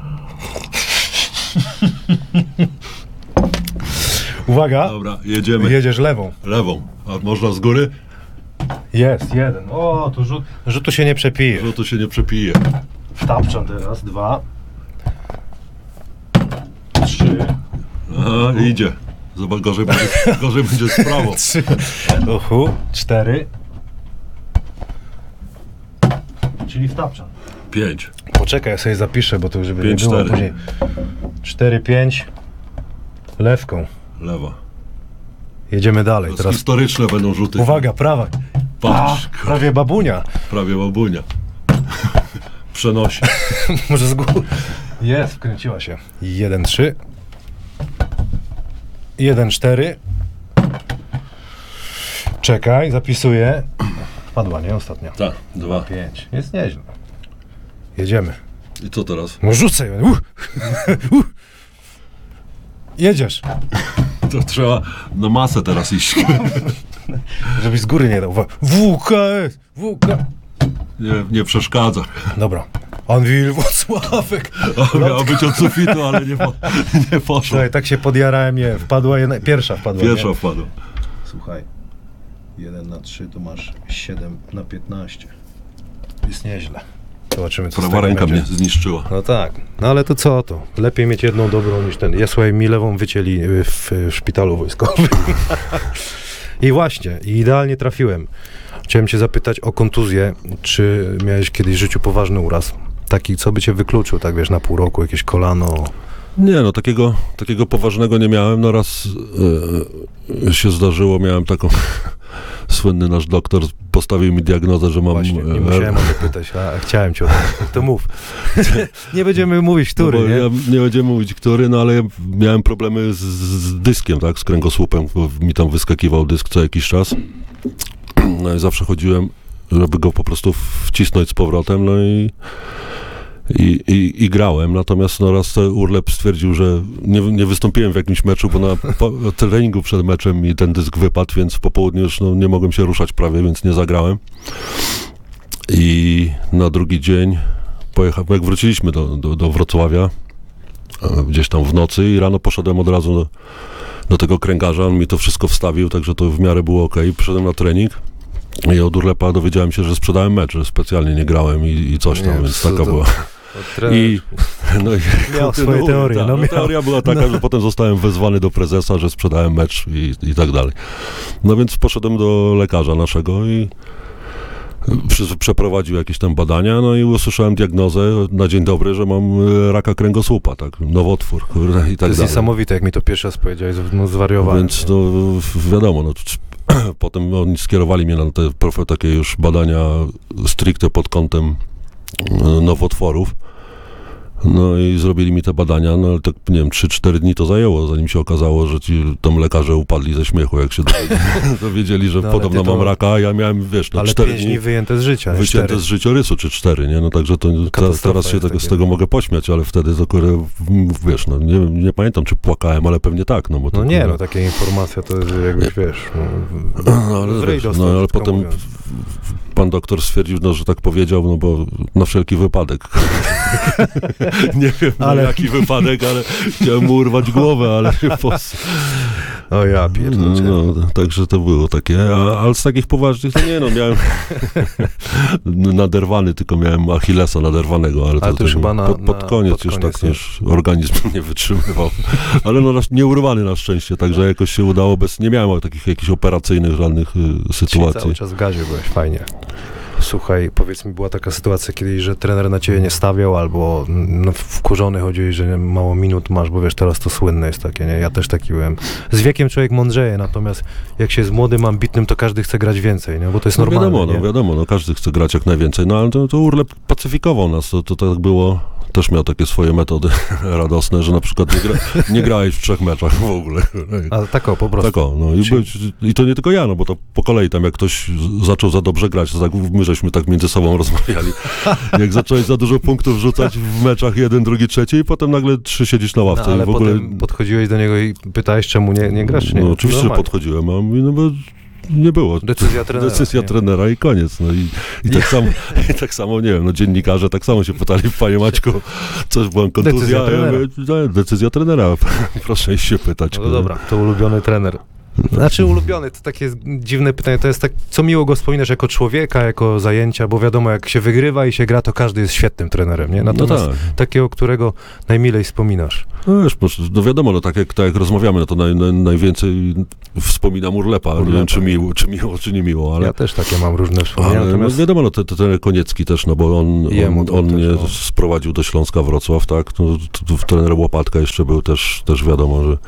Speaker 1: Uwaga,
Speaker 2: Dobra, jedziemy.
Speaker 1: jedziesz lewą.
Speaker 2: Lewą. A można z góry?
Speaker 1: Jest, jeden. O, tu rzut, rzutu się nie przepije.
Speaker 2: To się nie przepije.
Speaker 1: Wtapczam teraz, dwa. Trzy.
Speaker 2: Aha, idzie. Zobacz, gorzej będzie, gorzej będzie z prawą.
Speaker 1: Trzy. Uhu, cztery. Czyli wtapczam.
Speaker 2: Pięć.
Speaker 1: Poczekaj, ja sobie zapiszę, bo to żeby
Speaker 2: Pięć,
Speaker 1: nie było
Speaker 2: cztery.
Speaker 1: później. Cztery, pięć. Lewką.
Speaker 2: Lewa.
Speaker 1: Jedziemy dalej.
Speaker 2: Teraz historyczne będą rzuty.
Speaker 1: Uwaga, prawa.
Speaker 2: Patrz,
Speaker 1: A, prawie babunia.
Speaker 2: prawie babunia. Przenosi.
Speaker 1: Może z góry. Jest, wkręciła się. Jeden, trzy. Jeden, cztery. Czekaj, zapisuję. Wpadła, nie? Ostatnia.
Speaker 2: Tak, dwa.
Speaker 1: Pięć. Jest nieźle. Jedziemy.
Speaker 2: I co teraz?
Speaker 1: No rzucaj. Uh. Uh. Jedziesz.
Speaker 2: To trzeba na masę teraz iść.
Speaker 1: Żebyś z góry nie dał. WKS! WK.
Speaker 2: Nie, nie przeszkadza.
Speaker 1: Dobra. Anwil Włocławek.
Speaker 2: A miało być od sufitu, ale nie, po, nie poszło.
Speaker 1: Słuchaj, tak się podjarałem, nie. Wpadła jedna, pierwsza wpadła.
Speaker 2: Pierwsza
Speaker 1: Nie?
Speaker 2: wpadła.
Speaker 1: Słuchaj, 1 na 3 to masz 7 na 15. Jest nieźle. Zobaczymy, co
Speaker 2: Prawa ręka
Speaker 1: będzie.
Speaker 2: mnie zniszczyła.
Speaker 1: No tak, no ale to co to? Lepiej mieć jedną dobrą niż ten. Ja słuchaj, mi lewą wycięli y, w, w szpitalu wojskowym. I właśnie, idealnie trafiłem. Chciałem cię zapytać o kontuzję. Czy miałeś kiedyś w życiu poważny uraz? Taki, co by cię wykluczył, tak wiesz, na pół roku, jakieś kolano.
Speaker 2: Nie, no takiego, takiego poważnego nie miałem. No raz e, się zdarzyło, miałem taką... Słynny nasz doktor postawił mi diagnozę, że mam...
Speaker 1: Właśnie, nie
Speaker 2: e,
Speaker 1: musiałem o to pytać, a chciałem cię o to. To mów. nie będziemy mówić,
Speaker 2: No
Speaker 1: który,
Speaker 2: bo
Speaker 1: nie?
Speaker 2: Ja nie będziemy mówić który, no ale ja miałem problemy z, z dyskiem, tak, z kręgosłupem, bo mi tam wyskakiwał dysk co jakiś czas. No i zawsze chodziłem, żeby go po prostu wcisnąć z powrotem, no i, i, i, i grałem. Natomiast no raz Urlep stwierdził, że nie, nie wystąpiłem w jakimś meczu, bo na po, treningu przed meczem mi ten dysk wypadł, więc po południu już no, nie mogłem się ruszać prawie, więc nie zagrałem. I na drugi dzień pojechałem, jak wróciliśmy do, do, do Wrocławia, e, gdzieś tam w nocy i rano poszedłem od razu do, do tego kręgarza, on mi to wszystko wstawił, także to w miarę było ok. Przyszedłem na trening i od Urlepa dowiedziałem się, że sprzedałem mecz, że specjalnie nie grałem i, i coś tam,
Speaker 1: Nie,
Speaker 2: więc taka
Speaker 1: to-
Speaker 2: była. I, no i
Speaker 1: miał swoje
Speaker 2: kontynuuję,
Speaker 1: teorie.
Speaker 2: tak,
Speaker 1: No,
Speaker 2: no,
Speaker 1: miał.
Speaker 2: teoria była taka, że potem zostałem wezwany do prezesa, że sprzedałem mecz i, i tak dalej. No więc poszedłem do lekarza naszego i przeprowadził jakieś tam badania, no i usłyszałem diagnozę na dzień dobry, że mam e, raka kręgosłupa, tak, nowotwór, kurde, i
Speaker 1: To
Speaker 2: tak
Speaker 1: jest
Speaker 2: dalej.
Speaker 1: niesamowite, jak mi to pierwszy raz powiedziałeś, no zwariowałem.
Speaker 2: Więc no, wiadomo, no, potem oni skierowali mnie na te takie już badania stricte pod kątem e, nowotworów. No i zrobili mi te badania, no ale tak, nie wiem, 3-4 dni to zajęło, zanim się okazało, że ci tam lekarze upadli ze śmiechu, jak się dowiedzieli, że
Speaker 1: No,
Speaker 2: podobno
Speaker 1: to-
Speaker 2: mam raka, a ja miałem, wiesz, no
Speaker 1: Ale
Speaker 2: 4
Speaker 1: pięć
Speaker 2: dni
Speaker 1: dni wyjęte z życia,
Speaker 2: wycięte
Speaker 1: cztery.
Speaker 2: z życiorysu, czy 4, nie? No także to te,
Speaker 1: Katastrofa
Speaker 2: teraz się tego, z tego mogę pośmiać, ale wtedy to wiesz, no nie, nie pamiętam, czy płakałem, ale pewnie tak, no bo
Speaker 1: No nie,
Speaker 2: kurde-
Speaker 1: no takie informacje to jest jakbyś, wiesz, no,
Speaker 2: No, ale, wiesz, no, ale potem
Speaker 1: mówiąc.
Speaker 2: pan doktor stwierdził, no, że tak powiedział, no bo na wszelki wypadek. nie wiem ale...
Speaker 1: Ale-
Speaker 2: na jaki wypadek, ale chciałem mu urwać głowę, ale się pos...
Speaker 1: O ja pierdolę.
Speaker 2: No, no, także to było takie, a, ale z takich poważnych, to nie no, miałem naderwany, tylko miałem Achillesa naderwanego, ale to,
Speaker 1: Ale to już
Speaker 2: tak
Speaker 1: chyba na-
Speaker 2: pod, pod koniec
Speaker 1: pod
Speaker 2: już
Speaker 1: koniec,
Speaker 2: tak
Speaker 1: nie?
Speaker 2: już organizm nie wytrzymywał. Ale no, na- nie urwany na szczęście, także jakoś się udało, bez, nie miałem takich jakichś operacyjnych żadnych y,
Speaker 1: Czyli
Speaker 2: sytuacji.
Speaker 1: cały czas w gazie byłeś, fajnie. Słuchaj, powiedz mi, była taka sytuacja kiedyś, że trener na ciebie nie stawiał, albo no, wkurzony chodziłeś, że mało minut masz, bo wiesz, teraz to słynne jest takie, nie? Ja też taki byłem. Z wiekiem człowiek mądrzeje, natomiast jak się jest młodym, ambitnym, to każdy chce grać więcej, nie? Bo to jest
Speaker 2: No
Speaker 1: normalne,
Speaker 2: wiadomo,
Speaker 1: nie?
Speaker 2: no wiadomo, no każdy chce grać jak najwięcej, no ale to, to Urlep pacyfikował nas, to, to tak było, też miał takie swoje metody radosne, że na przykład nie, gra, nie grałeś w trzech meczach w ogóle.
Speaker 1: Ale tak o, po prostu.
Speaker 2: Tak o, no i,
Speaker 1: Czyli-
Speaker 2: by, i to nie tylko ja, no bo to po kolei tam jak ktoś zaczął za dobrze grać, to tak my żeśmy tak między sobą rozmawiali. Jak zacząłeś za dużo punktów rzucać w meczach jeden, drugi, trzeci i potem nagle trzy siedzisz na
Speaker 1: No,
Speaker 2: ławce
Speaker 1: ale
Speaker 2: i w ogóle...
Speaker 1: podchodziłeś do niego i pytałeś, czemu nie, nie grasz, czy nie?
Speaker 2: No oczywiście, że podchodziłem, a mówi, no bo nie było.
Speaker 1: Decyzja trenera.
Speaker 2: Decyzja
Speaker 1: nie?
Speaker 2: trenera i koniec. No i, i, tak samo, I tak samo, nie wiem, no dziennikarze tak samo się pytali, panie Maćku, coś była kontuzja.
Speaker 1: Decyzja trenera.
Speaker 2: "No, decyzja trenera, proszę się pytać.
Speaker 1: No dobra, to ulubiony trener. Znaczy ulubiony, to takie dziwne pytanie, to jest tak, co miło go wspominasz jako człowieka, jako zajęcia, bo wiadomo, jak się wygrywa i się gra, to każdy jest świetnym trenerem, nie?
Speaker 2: No
Speaker 1: Natomiast
Speaker 2: tak.
Speaker 1: takiego, którego najmilej wspominasz.
Speaker 2: No wiesz, no wiadomo, no tak jak, tak jak rozmawiamy, no to naj, naj, najwięcej wspominam Urlepa, nie wiem
Speaker 1: Urlepa,
Speaker 2: czy miło, czy miło, czy nie miło, ale...
Speaker 1: Ja też takie mam różne wspomnienia,
Speaker 2: Ale no
Speaker 1: natomiast
Speaker 2: wiadomo, no, te- te- ten Koniecki też, no bo on,
Speaker 1: Jemu
Speaker 2: on, on mnie
Speaker 1: no.
Speaker 2: sprowadził do Śląska Wrocław, tak? No, trener Łopatka jeszcze był też, też wiadomo, że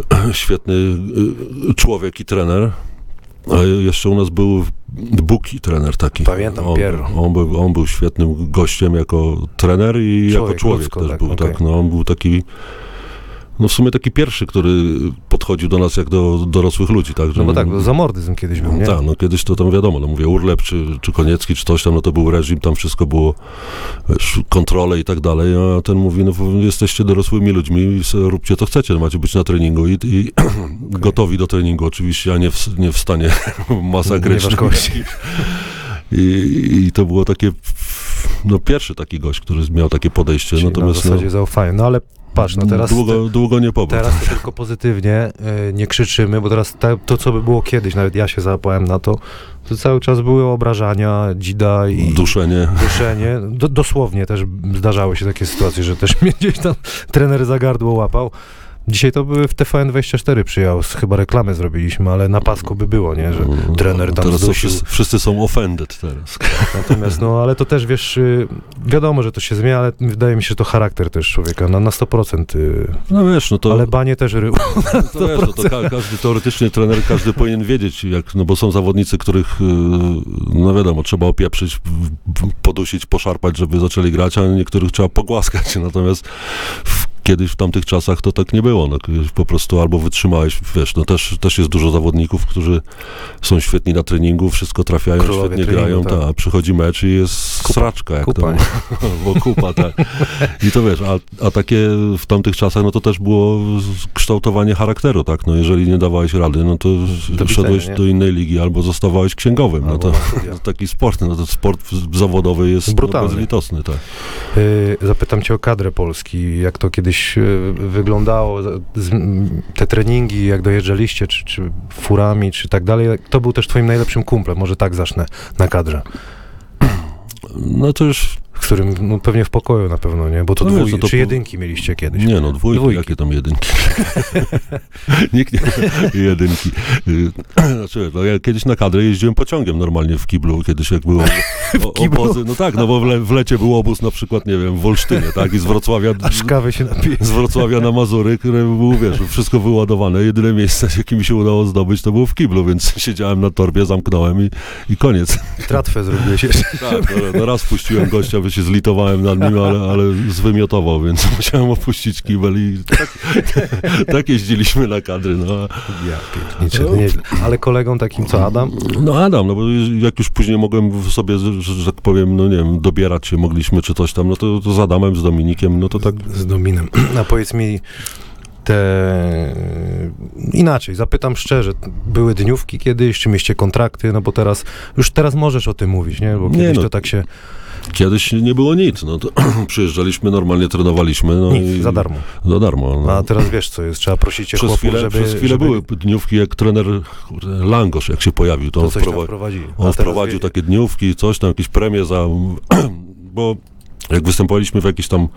Speaker 2: świetny y, człowiek i trener. A jeszcze u nas był Buki trener taki.
Speaker 1: Pamiętam,
Speaker 2: on, on, był, on był świetnym gościem jako trener i
Speaker 1: Człowiek,
Speaker 2: jako człowiek
Speaker 1: ludzko,
Speaker 2: też
Speaker 1: tak,
Speaker 2: był,
Speaker 1: okej.
Speaker 2: tak. No, on był taki, no w sumie taki pierwszy, który podchodził do nas jak do dorosłych ludzi, tak? że-
Speaker 1: no bo tak, bo zamordyzm kiedyś był, nie?
Speaker 2: tak, no kiedyś to tam wiadomo, no mówię Urlep czy, czy Koniecki czy coś tam, no to był reżim, tam wszystko było, wiesz, kontrole i tak dalej, a ten mówi, no jesteście dorosłymi ludźmi róbcie co chcecie, no macie być na treningu i, i gotowi do treningu oczywiście, a nie w, nie w stanie masakrycznym. I, I to było takie, no pierwszy taki gość, który miał takie podejście,
Speaker 1: Czyli na
Speaker 2: natomiast no,
Speaker 1: zasadzie zaufania. No ale patrz, no teraz...
Speaker 2: długo, długo nie pobył.
Speaker 1: Teraz to tylko pozytywnie, y, nie krzyczymy, bo teraz te, to, co by było kiedyś, nawet ja się załapałem na to, to cały czas były obrażania, dzida i
Speaker 2: Duszenie.
Speaker 1: duszenie. Do, dosłownie też zdarzały się takie sytuacje, że też mnie gdzieś tam trener za gardło łapał. Dzisiaj to by w TVN24 przyjął, chyba reklamę zrobiliśmy, ale na pasku by było, nie, że trener tam
Speaker 2: Teraz
Speaker 1: zdusił.
Speaker 2: wszyscy, wszyscy są offended teraz.
Speaker 1: Natomiast, no, ale to też, wiesz, y, wiadomo, że to się zmienia, ale wydaje mi się, że to charakter też człowieka, na, na 100%. y,
Speaker 2: No wiesz, no to...
Speaker 1: Ale banie też rył.
Speaker 2: To wiesz, no to ka- każdy teoretycznie trener, każdy powinien wiedzieć, jak, no bo są zawodnicy, których, yy, no wiadomo, trzeba opieprzyć, podusić, poszarpać, żeby zaczęli grać, a niektórych trzeba pogłaskać. Natomiast w, kiedyś w tamtych czasach to tak nie było. No, po prostu albo wytrzymałeś, wiesz, no też, też jest dużo zawodników, którzy są świetni na treningu, wszystko trafiają,
Speaker 1: Królowie
Speaker 2: świetnie
Speaker 1: treningu,
Speaker 2: grają,
Speaker 1: tak.
Speaker 2: ta, a przychodzi mecz i jest
Speaker 1: Kupa.
Speaker 2: sraczka, jak
Speaker 1: Kupa,
Speaker 2: to bo kupa, tak. I to wiesz, a, a takie w tamtych czasach, no to też było kształtowanie charakteru, tak? No jeżeli nie dawałeś rady, no to
Speaker 1: Do
Speaker 2: szedłeś
Speaker 1: nie?
Speaker 2: do innej ligi albo zostawałeś księgowym. No
Speaker 1: Albo
Speaker 2: to
Speaker 1: na studia.
Speaker 2: taki sport, no to sport zawodowy jest no,
Speaker 1: Brutalny.
Speaker 2: bezlitosny, tak.
Speaker 1: Y, Zapytam cię o kadrę Polski, jak to kiedyś y, wyglądało, z- z- m, te treningi, jak dojeżdżaliście, czy, czy furami, czy tak dalej. Kto był też twoim najlepszym kumplem? Może tak zacznę na kadrze.
Speaker 2: No to już,
Speaker 1: którym, no pewnie w pokoju na pewno, nie? Bo to
Speaker 2: No wiesz,
Speaker 1: dwój,
Speaker 2: no to
Speaker 1: czy
Speaker 2: po-
Speaker 1: jedynki mieliście kiedyś?
Speaker 2: nie no, dwójki,
Speaker 1: Dwójki.
Speaker 2: jakie tam jedynki? Nikt nie, jedynki. Y, Znaczy, no ja kiedyś na kadrę jeździłem pociągiem normalnie w kiblu, kiedyś jak było o, obozy, no tak, no bo w, le, w lecie był obóz na przykład, nie wiem, w Olsztynie, tak, i z Wrocławia
Speaker 1: Aż kawy się napije.
Speaker 2: z Wrocławia na Mazury, które było, wiesz, wszystko wyładowane. Jedyne miejsce, jakie mi się udało zdobyć, to było w kiblu, więc siedziałem na torbie, zamknąłem i, i koniec.
Speaker 1: Tratwę zrobiłeś jeszcze.
Speaker 2: Tak, no, no raz puściłem gościa, się zlitowałem nad nim, ale, ale zwymiotował, więc musiałem opuścić kibel i tak, tak jeździliśmy na kadry. No.
Speaker 1: Ja piękniczy, nieźle. Ale kolegą takim co Adam?
Speaker 2: no Adam, no bo jak już później mogłem sobie, że, że tak powiem, no nie wiem, dobierać się mogliśmy czy coś tam, no to, to z Adamem, z Dominikiem, no to tak...
Speaker 1: Z, z Dominem. A powiedz mi te... Inaczej, zapytam szczerze, były dniówki kiedyś, czy mieście kontrakty, no bo teraz, już teraz możesz o tym mówić, nie? Bo
Speaker 2: Nie,
Speaker 1: kiedyś
Speaker 2: no.
Speaker 1: to tak się...
Speaker 2: Kiedyś nie było nic, no to przyjeżdżaliśmy, normalnie trenowaliśmy. No
Speaker 1: Nic,
Speaker 2: i,
Speaker 1: za darmo.
Speaker 2: Za darmo. No.
Speaker 1: A teraz wiesz co jest, trzeba prosić
Speaker 2: Przez
Speaker 1: chłopów,
Speaker 2: chwilę,
Speaker 1: żeby...
Speaker 2: przez chwilę
Speaker 1: żeby
Speaker 2: były dniówki, jak trener Langosz, jak się pojawił, to,
Speaker 1: to
Speaker 2: on,
Speaker 1: coś tam
Speaker 2: wprowa-
Speaker 1: wprowadzili. A
Speaker 2: on wprowadził
Speaker 1: wie-
Speaker 2: takie dniówki, coś tam, jakieś premie za... bo jak występowaliśmy w jakichś tam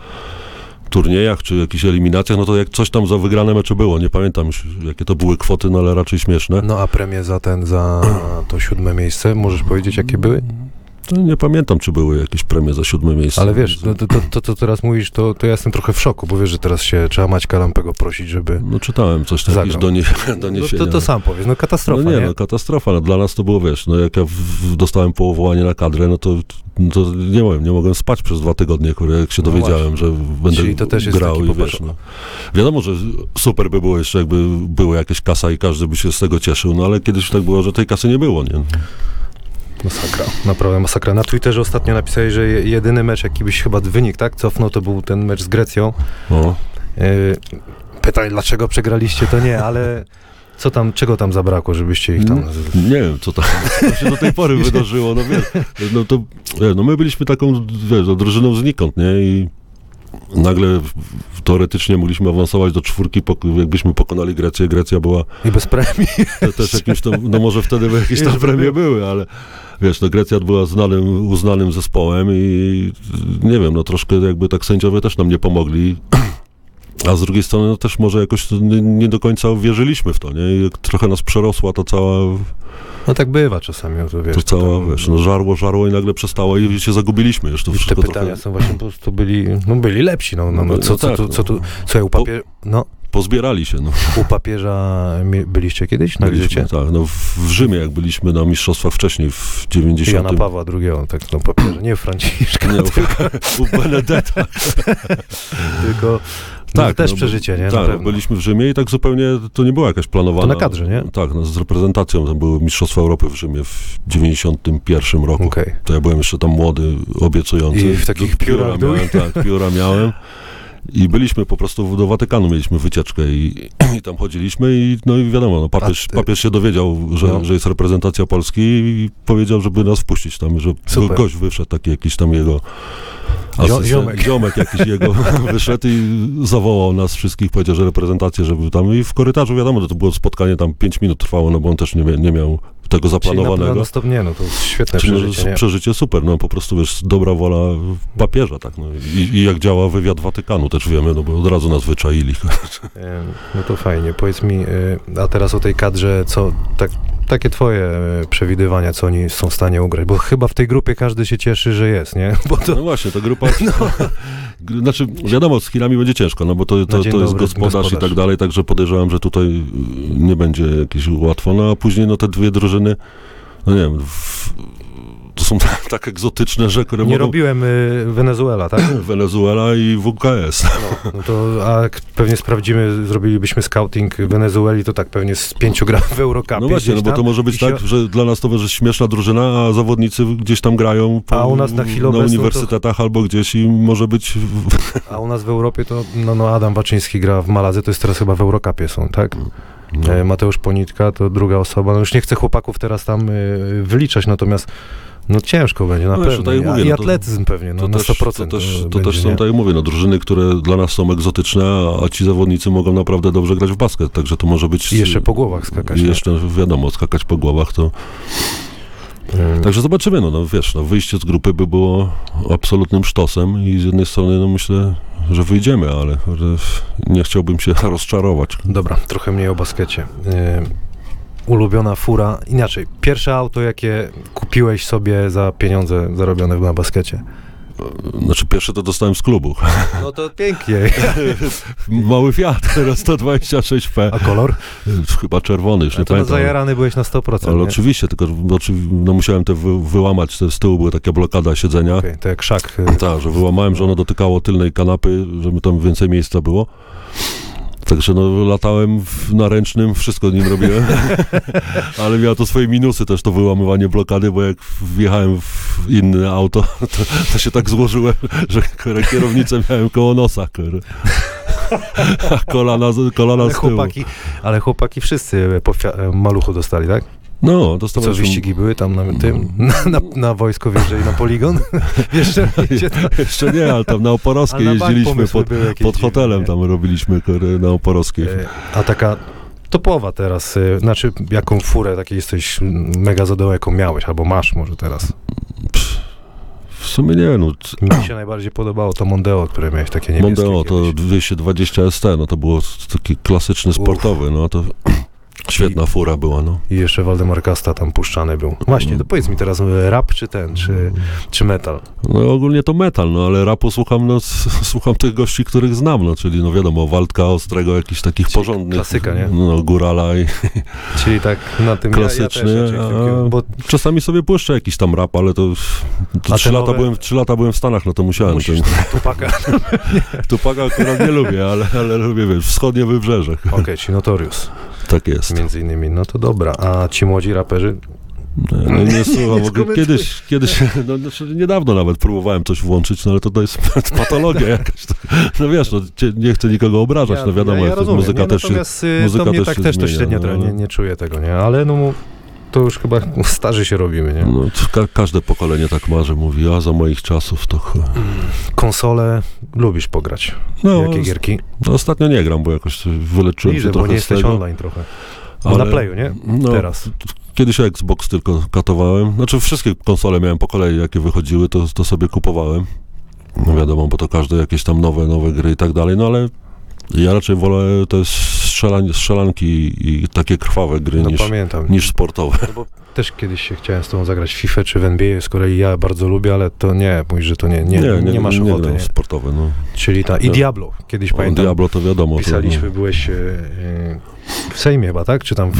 Speaker 2: turniejach, czy jakichś eliminacjach, no to jak coś tam za wygrane mecze było, nie pamiętam już, jakie to były kwoty, no ale raczej śmieszne.
Speaker 1: No a premie za ten, za to siódme miejsce, możesz powiedzieć jakie były?
Speaker 2: To nie pamiętam, czy były jakieś premie za siódme miejsce.
Speaker 1: Ale wiesz, to, to, to, to co teraz mówisz, to, to ja jestem trochę w szoku, bo wiesz, że teraz się trzeba Maćka Lampego prosić, żeby...
Speaker 2: No czytałem coś tam, jakieś
Speaker 1: No, to, to sam powiesz, no katastrofa,
Speaker 2: no nie,
Speaker 1: nie?
Speaker 2: no katastrofa. No, dla nas to było, wiesz, no jak ja w, w, dostałem powołanie na kadrę, no to, no to nie wiem, nie mogłem spać przez dwa tygodnie, kurde, jak się
Speaker 1: No
Speaker 2: dowiedziałem, że będę
Speaker 1: Czyli to też jest
Speaker 2: grał
Speaker 1: taki
Speaker 2: i wiesz, no. Wiadomo, że super by było jeszcze, jakby była jakaś kasa i każdy by się z tego cieszył, no ale kiedyś tak było, że tej kasy nie było, nie?
Speaker 1: Masakra, naprawdę masakra. Na Twitterze ostatnio napisałeś, że je- jedyny mecz, jaki byś chyba wynik, tak, cofnął, to był ten mecz z Grecją.
Speaker 2: No.
Speaker 1: Pytaj, dlaczego przegraliście, to nie, ale co tam, czego tam zabrakło, żebyście ich tam...
Speaker 2: Nie wiem, co tam co się do tej pory wydarzyło, no wiesz, no to, wiesz, no my byliśmy taką, wiesz, no, drużyną znikąd, nie, i nagle teoretycznie mogliśmy awansować do czwórki, jakbyśmy pokonali Grecję, Grecja była
Speaker 1: I bez premii.
Speaker 2: te, też jakimś tam, no może wtedy by jakieś tam premie były, ale wiesz, no Grecja była znanym, uznanym zespołem i nie wiem, no troszkę jakby tak sędziowie też nam nie pomogli. A z drugiej strony no też może jakoś nie, do końca wierzyliśmy w to, nie? I trochę nas przerosła ta cała
Speaker 1: No tak bywa czasami, to wiesz.
Speaker 2: to cała,
Speaker 1: tam-
Speaker 2: wiesz, no żarło, żarło i nagle przestało i się zagubiliśmy już to
Speaker 1: I te pytania
Speaker 2: trochę
Speaker 1: są właśnie po prostu byli, no byli lepsi, no, no, no
Speaker 2: No,
Speaker 1: co,
Speaker 2: no
Speaker 1: co,
Speaker 2: tak,
Speaker 1: tu,
Speaker 2: no.
Speaker 1: co tu, co ja u papieża, no,
Speaker 2: pozbierali się, no.
Speaker 1: u papieża byliście kiedyś na
Speaker 2: Byliśmy,
Speaker 1: wizycie?
Speaker 2: tak, no w, Rzymie, jak byliśmy na mistrzostwach wcześniej, w 90.
Speaker 1: Jana Pawła II, tak, no papieża, nie Franciszka,
Speaker 2: Nie,
Speaker 1: tylko,
Speaker 2: u Benedetta.
Speaker 1: tylko no,
Speaker 2: Tak,
Speaker 1: też
Speaker 2: no,
Speaker 1: przeżycie, nie?
Speaker 2: Tak, byliśmy w Rzymie i tak zupełnie to nie była jakaś planowana.
Speaker 1: To na kadrze, nie?
Speaker 2: Tak, no, z reprezentacją. Tam były Mistrzostwa Europy w Rzymie w 91 roku.
Speaker 1: Okej.
Speaker 2: To ja byłem jeszcze tam młody, obiecujący.
Speaker 1: I w takich
Speaker 2: pióra
Speaker 1: piórach
Speaker 2: miałem, tak, pióra miałem. I byliśmy po prostu do Watykanu, mieliśmy wycieczkę i, i tam chodziliśmy i no i wiadomo, no, papież, papież się dowiedział, że,
Speaker 1: No.
Speaker 2: że jest reprezentacja Polski i powiedział, żeby nas wpuścić tam, że
Speaker 1: Super.
Speaker 2: gość wyszedł, taki jakiś tam jego asystent,
Speaker 1: ziomek.
Speaker 2: ziomek jakiś jego wyszedł i zawołał nas wszystkich, powiedział, że reprezentację, żeby tam i w korytarzu, wiadomo, że to było spotkanie tam 5 minut trwało, no bo on też nie, nie miał tego
Speaker 1: Czyli na,
Speaker 2: zaplanowanego.
Speaker 1: na stop, nie, no to świetne
Speaker 2: Czy no,
Speaker 1: przeżycie, nie?
Speaker 2: przeżycie super, no po prostu wiesz, dobra wola papieża, tak, no i, i jak działa wywiad Watykanu też wiemy, no bo od razu nas wyczaili.
Speaker 1: No to fajnie. Powiedz mi, y, a teraz o tej kadrze, co tak, takie twoje y, przewidywania, co oni są w stanie ugrać? Bo chyba w tej grupie każdy się cieszy, że jest, nie? To
Speaker 2: No właśnie, ta grupa, Gr- znaczy wiadomo, z Chinami będzie ciężko, no bo to, to, to jest
Speaker 1: dobry,
Speaker 2: gospodarz, i
Speaker 1: gospodarz.
Speaker 2: tak dalej, także podejrzewam, że tutaj y, nie będzie jakieś łatwo, no a później no te dwie drużyny, no nie wiem, w, to są tak, tak egzotyczne, że które
Speaker 1: nie
Speaker 2: mogą...
Speaker 1: robiłem y, Wenezuela, tak?
Speaker 2: Wenezuela i WKS.
Speaker 1: No, no to, a jak pewnie sprawdzimy, zrobilibyśmy scouting Wenezueli, to tak pewnie z pięciu gra w Eurocupie
Speaker 2: No właśnie, no bo to może być
Speaker 1: się-
Speaker 2: tak, że dla nas to jest śmieszna drużyna, a zawodnicy gdzieś tam grają po,
Speaker 1: A u nas na chwilę
Speaker 2: na
Speaker 1: obecną to-
Speaker 2: uniwersytetach albo gdzieś i może być...
Speaker 1: A u nas w Europie to, no, no Adam Waczyński gra w Maladze, to jest teraz chyba w Eurocupie są, tak?
Speaker 2: No.
Speaker 1: Mateusz Ponitka to druga osoba. No już nie chcę chłopaków teraz tam y, wyliczać, natomiast no ciężko będzie, na
Speaker 2: No
Speaker 1: pewno. I,
Speaker 2: mówię,
Speaker 1: I
Speaker 2: no to-
Speaker 1: atletyzm pewnie, no
Speaker 2: To
Speaker 1: na
Speaker 2: też,
Speaker 1: 100%.
Speaker 2: to też, to
Speaker 1: będzie,
Speaker 2: też są,
Speaker 1: nie?
Speaker 2: tak mówię, no, drużyny, które dla nas są egzotyczne, a, a ci zawodnicy mogą naprawdę dobrze grać w basket, także to może być...
Speaker 1: I jeszcze po głowach skakać.
Speaker 2: I
Speaker 1: nie?
Speaker 2: jeszcze, wiadomo, skakać po głowach, to...
Speaker 1: Mm.
Speaker 2: Także zobaczymy, no, no wiesz, no, wyjście z grupy by było absolutnym sztosem i z jednej strony, no myślę, że wyjdziemy, ale że nie chciałbym się rozczarować.
Speaker 1: Dobra, trochę mniej o baskecie. Y, ulubiona fura, inaczej, pierwsze auto, jakie kupiłeś sobie za pieniądze zarobione na baskecie.
Speaker 2: Znaczy pierwszy to dostałem z klubu.
Speaker 1: No to pięknie.
Speaker 2: Mały Fiat, teraz 126P.
Speaker 1: A kolor?
Speaker 2: Chyba czerwony, już
Speaker 1: A
Speaker 2: nie
Speaker 1: to
Speaker 2: pamiętam.
Speaker 1: zajarany byłeś na 100%,
Speaker 2: Ale
Speaker 1: nie?
Speaker 2: oczywiście, tylko oczy- no musiałem te wy, wyłamać, te z tyłu była taka blokada siedzenia.
Speaker 1: Okej, to jak szak. y,
Speaker 2: Tak, że wyłamałem, że ono dotykało tylnej kanapy, żeby tam więcej miejsca było. Także no, latałem w, na ręcznym, wszystko nim robiłem. Ale miało to swoje minusy też, to wyłamywanie blokady, bo jak wjechałem w inne auto, to, to się tak złożyłem, że kierownicę miałem koło nosa. Kolana, kolana
Speaker 1: Ale
Speaker 2: z tyłu.
Speaker 1: chłopaki, ale chłopaki wszyscy po maluchu dostali, tak?
Speaker 2: No,
Speaker 1: Co,
Speaker 2: dostawaliśmy...
Speaker 1: wyścigi były tam na tym, na, na, na wojsko wjeżdżali na poligon? Jeszcze to,
Speaker 2: Jeszcze nie, ale tam na Oporowskiej jeździliśmy pod, pod hotelem,
Speaker 1: nie?
Speaker 2: tam robiliśmy kurę, na Oporowskiej.
Speaker 1: E, A taka topowa teraz, e, znaczy jaką furę takiej jesteś mega zadowolony, jaką miałeś, albo masz może teraz.
Speaker 2: W sumie nie, no,
Speaker 1: Mi się najbardziej podobało to Mondeo, które miałeś takie niebieskie
Speaker 2: Mondeo to
Speaker 1: kiedyś.
Speaker 2: 220 ST, no to było taki klasyczny sportowy, no to świetna fura była, no.
Speaker 1: I jeszcze Waldemar Kasta tam puszczany był. Właśnie, to powiedz mi teraz, rap czy ten, czy, czy metal?
Speaker 2: No ogólnie to metal, no ale rapu słucham, no słucham tych gości, których znam, no czyli no wiadomo, Waldka Ostrego, jakichś takich
Speaker 1: Czyli
Speaker 2: porządnych.
Speaker 1: klasyka, nie?
Speaker 2: No Górala i
Speaker 1: Czyli tak na tym
Speaker 2: Klasyczny,
Speaker 1: ja, ja też
Speaker 2: a-
Speaker 1: bo
Speaker 2: czasami sobie puszczę jakiś tam rap, ale to, to trzy, lata
Speaker 1: nowe-
Speaker 2: byłem, trzy lata byłem w Stanach, no to musiałem.
Speaker 1: musisz
Speaker 2: Ten,
Speaker 1: Tupaka.
Speaker 2: Tupaka akurat nie lubię, ale, ale lubię, wiesz, wschodnie wybrzeże.
Speaker 1: Okej, czyli Notorious
Speaker 2: Tak jest.
Speaker 1: między innymi. No to dobra. A ci młodzi raperzy?
Speaker 2: No, nie słucham, bo
Speaker 1: skomentuję.
Speaker 2: kiedyś, kiedyś, no znaczy niedawno nawet próbowałem coś włączyć, no ale to, to jest patologia jakaś. No wiesz, no, nie chcę nikogo obrażać, no wiadomo,
Speaker 1: ja, ja
Speaker 2: muzyka
Speaker 1: nie?
Speaker 2: też się...
Speaker 1: Y,
Speaker 2: muzyka
Speaker 1: to mnie
Speaker 2: też
Speaker 1: tak
Speaker 2: się
Speaker 1: też to
Speaker 2: zmienia,
Speaker 1: średnio
Speaker 2: no, ale-
Speaker 1: nie, nie czuję tego, nie? Ale no to już chyba starzy się robimy, nie?
Speaker 2: No, to ka każde pokolenie tak ma, że mówi, a za moich czasów to...
Speaker 1: Konsole lubisz pograć.
Speaker 2: No,
Speaker 1: Jakie gierki?
Speaker 2: no, ostatnio nie gram, bo jakoś wyleczyłem
Speaker 1: Widzę,
Speaker 2: się
Speaker 1: bo
Speaker 2: trochę
Speaker 1: nie
Speaker 2: z
Speaker 1: jesteś
Speaker 2: tego.
Speaker 1: online trochę.
Speaker 2: ale-
Speaker 1: Na Playu, nie?
Speaker 2: No,
Speaker 1: Teraz.
Speaker 2: Kiedyś Xbox tylko katowałem. Znaczy wszystkie konsole miałem po kolei, jakie wychodziły, to, to sobie kupowałem. No wiadomo, bo to każde jakieś tam nowe, nowe gry i tak dalej, no ale ja raczej wolę te strzelań, strzelanki i, takie krwawe gry
Speaker 1: No
Speaker 2: niż,
Speaker 1: pamiętam.
Speaker 2: niż sportowe.
Speaker 1: No bo też kiedyś się chciałem z tobą zagrać w FIFA czy w NBA, z kolei ja bardzo lubię, ale to nie, mówisz, że to nie, nie, nie, masz
Speaker 2: nie
Speaker 1: ochoty,
Speaker 2: gram
Speaker 1: nie?
Speaker 2: sportowe, no.
Speaker 1: Czyli ta, i
Speaker 2: No.
Speaker 1: Diablo, kiedyś
Speaker 2: O,
Speaker 1: pamiętam,
Speaker 2: Diablo to wiadomo.
Speaker 1: pisaliśmy,
Speaker 2: To,
Speaker 1: byłeś e, e, w Sejmie chyba, tak? Czy tam w,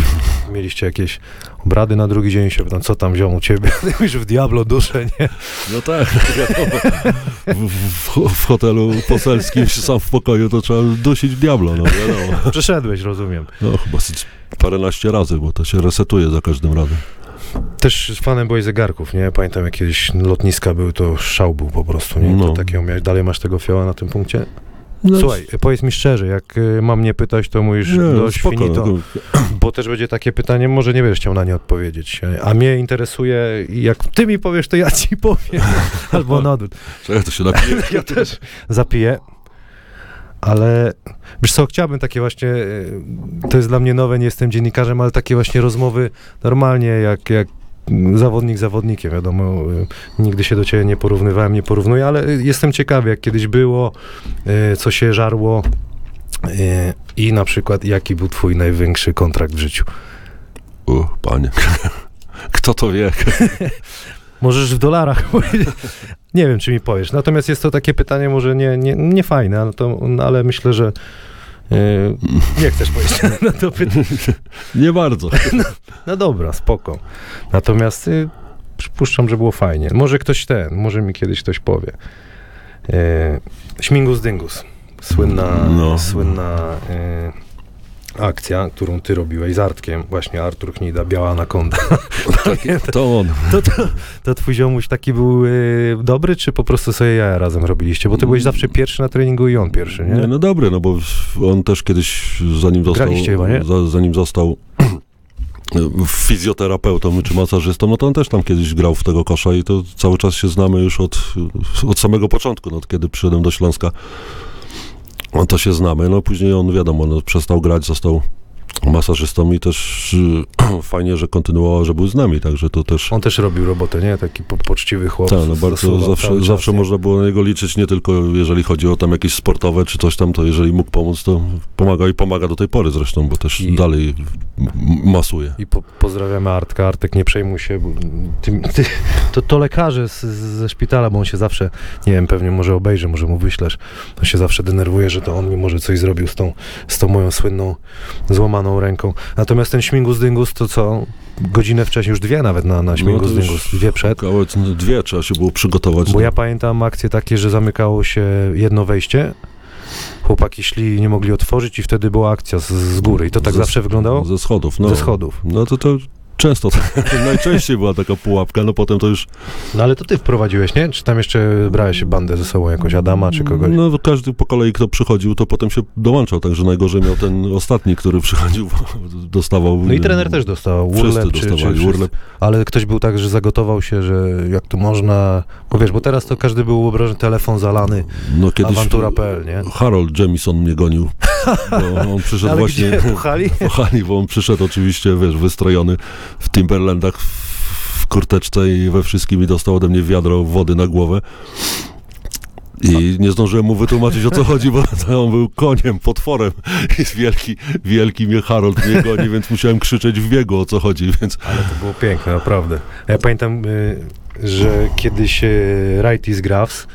Speaker 1: mieliście jakieś obrady na drugi dzień, się pytam, co tam wziął u ciebie? Ty mówisz w Diablo duszę, nie?
Speaker 2: no tak, wiadomo. W, w, w hotelu poselskim, sam w pokoju, to trzeba dusić w Diablo, no wiadomo.
Speaker 1: Przeszedłeś, rozumiem.
Speaker 2: No chyba paręnaście razy, bo to się resetuje za każdym razem.
Speaker 1: Też z fanem byłeś zegarków, nie? Pamiętam, jak kiedyś lotniska były, to szał był po prostu, nie?
Speaker 2: No.
Speaker 1: To takiego miałeś, dalej masz tego fioła na tym punkcie?
Speaker 2: No,
Speaker 1: Słuchaj, powiedz mi szczerze, jak y, mam nie pytać, to mówisz
Speaker 2: nie,
Speaker 1: dość
Speaker 2: spoko,
Speaker 1: finito,
Speaker 2: no,
Speaker 1: bo też będzie takie pytanie, może nie będziesz chciał na nie odpowiedzieć, a mnie interesuje, jak ty mi powiesz, to ja ci powiem, albo na odwrót.
Speaker 2: Czekaj, to się napiję.
Speaker 1: Ja też zapiję, ale wiesz co, chciałbym takie właśnie, y, to jest dla mnie nowe, nie jestem dziennikarzem, ale takie właśnie rozmowy normalnie, jak, jak zawodnik zawodnikiem, wiadomo, y, nigdy się do ciebie nie porównywałem, nie porównuję, ale jestem ciekawy, jak kiedyś było, y, co się żarło y, i na przykład jaki był twój największy kontrakt w życiu.
Speaker 2: O, panie. Kto to wie?
Speaker 1: Możesz w dolarach powiedzieć. Nie wiem, czy mi powiesz. Natomiast jest to takie pytanie może nie, nie, nie fajne, ale, to, ale myślę, że nie chcesz powiedzieć na to pytanie.
Speaker 2: Nie bardzo.
Speaker 1: No dobra, spoko. Natomiast y, przypuszczam, że było fajnie. Może ktoś ten, może mi kiedyś ktoś powie. Śmigus Dyngus. Słynna,
Speaker 2: No.
Speaker 1: słynna yy, akcja, którą ty robiłeś z Artkiem. Właśnie Artur Chnida, Biała Anakonda.
Speaker 2: To on.
Speaker 1: To, to, to twój ziomuś taki był y, dobry, czy po prostu sobie jaja razem robiliście? Bo ty byłeś zawsze pierwszy na treningu i on pierwszy, nie?
Speaker 2: Nie, no dobry, no bo on też kiedyś, zanim został,
Speaker 1: Graliście chyba, nie?
Speaker 2: za, zanim został fizjoterapeutą czy masażystą, no to on też tam kiedyś grał w tego kosza i to cały czas się znamy już od, od samego początku, no, od kiedy przyszedłem do Śląska. No to się znamy, no później on wiadomo, no, przestał grać, został masażystą i też fajnie, że kontynuował, że był z nami, także to też...
Speaker 1: On też robił robotę, nie? Taki po, poczciwy chłop.
Speaker 2: Tak, no bardzo zawsze,
Speaker 1: czas,
Speaker 2: zawsze
Speaker 1: nie?
Speaker 2: można było na niego liczyć, nie tylko jeżeli chodzi o tam jakieś sportowe czy coś tam, to jeżeli mógł pomóc, to pomaga i pomaga do tej pory zresztą, bo też
Speaker 1: I-
Speaker 2: dalej masuje.
Speaker 1: I po, pozdrawiamy Artka. Artek, nie przejmuj się. Bo ty, ty, to, to lekarze z, ze szpitala, bo on się zawsze, nie wiem, pewnie może obejrzy, może mu wyślesz. On się zawsze denerwuje, że to on mi może coś zrobił z tą, z tą moją słynną złamaną ręką. Natomiast ten śmigus dyngus to co? Godzinę wcześniej, już dwie nawet na, na śmigus
Speaker 2: No już
Speaker 1: dyngus. Dwie przed.
Speaker 2: Około dwie trzeba się było przygotować.
Speaker 1: Bo
Speaker 2: no.
Speaker 1: ja pamiętam akcje takie, że zamykało się jedno wejście. Chłopaki szli nie mogli otworzyć i wtedy była akcja z, z góry. I to tak
Speaker 2: Ze-
Speaker 1: zawsze wyglądało?
Speaker 2: Ze schodów, no.
Speaker 1: Ze schodów.
Speaker 2: No to to często, najczęściej była taka pułapka, no potem to już...
Speaker 1: No ale to ty wprowadziłeś, nie? Czy tam jeszcze brałeś bandę ze sobą, jakąś Adama, czy kogoś?
Speaker 2: No każdy po kolei, kto przychodził, to potem się dołączał, także najgorzej miał ten ostatni, który przychodził, dostawał...
Speaker 1: No i trener też dostał
Speaker 2: Wszyscy
Speaker 1: urlep, czy, czy,
Speaker 2: dostawali
Speaker 1: czy,
Speaker 2: urlep.
Speaker 1: ale ktoś był tak, że zagotował się, że jak to można, bo wiesz, bo teraz to każdy był uobrażony, telefon zalany,
Speaker 2: No kiedyś
Speaker 1: awantura.pl, nie?
Speaker 2: Harold Jamison mnie gonił, bo on przyszedł
Speaker 1: Ale
Speaker 2: właśnie...
Speaker 1: gdzie, puchali?
Speaker 2: Kochani, bo on przyszedł oczywiście, wiesz, wystrojony w Timberlandach, w kurteczce i we wszystkim i dostał ode mnie wiadro wody na głowę. I nie zdążyłem mu wytłumaczyć o co chodzi, bo on był koniem, potworem. Jest wielki, wielki mnie Harold mnie goni, więc musiałem krzyczeć w biegu o co chodzi, więc
Speaker 1: Ale to było piękne, naprawdę. Ja pamiętam, y, że kiedyś y, Righty z Graves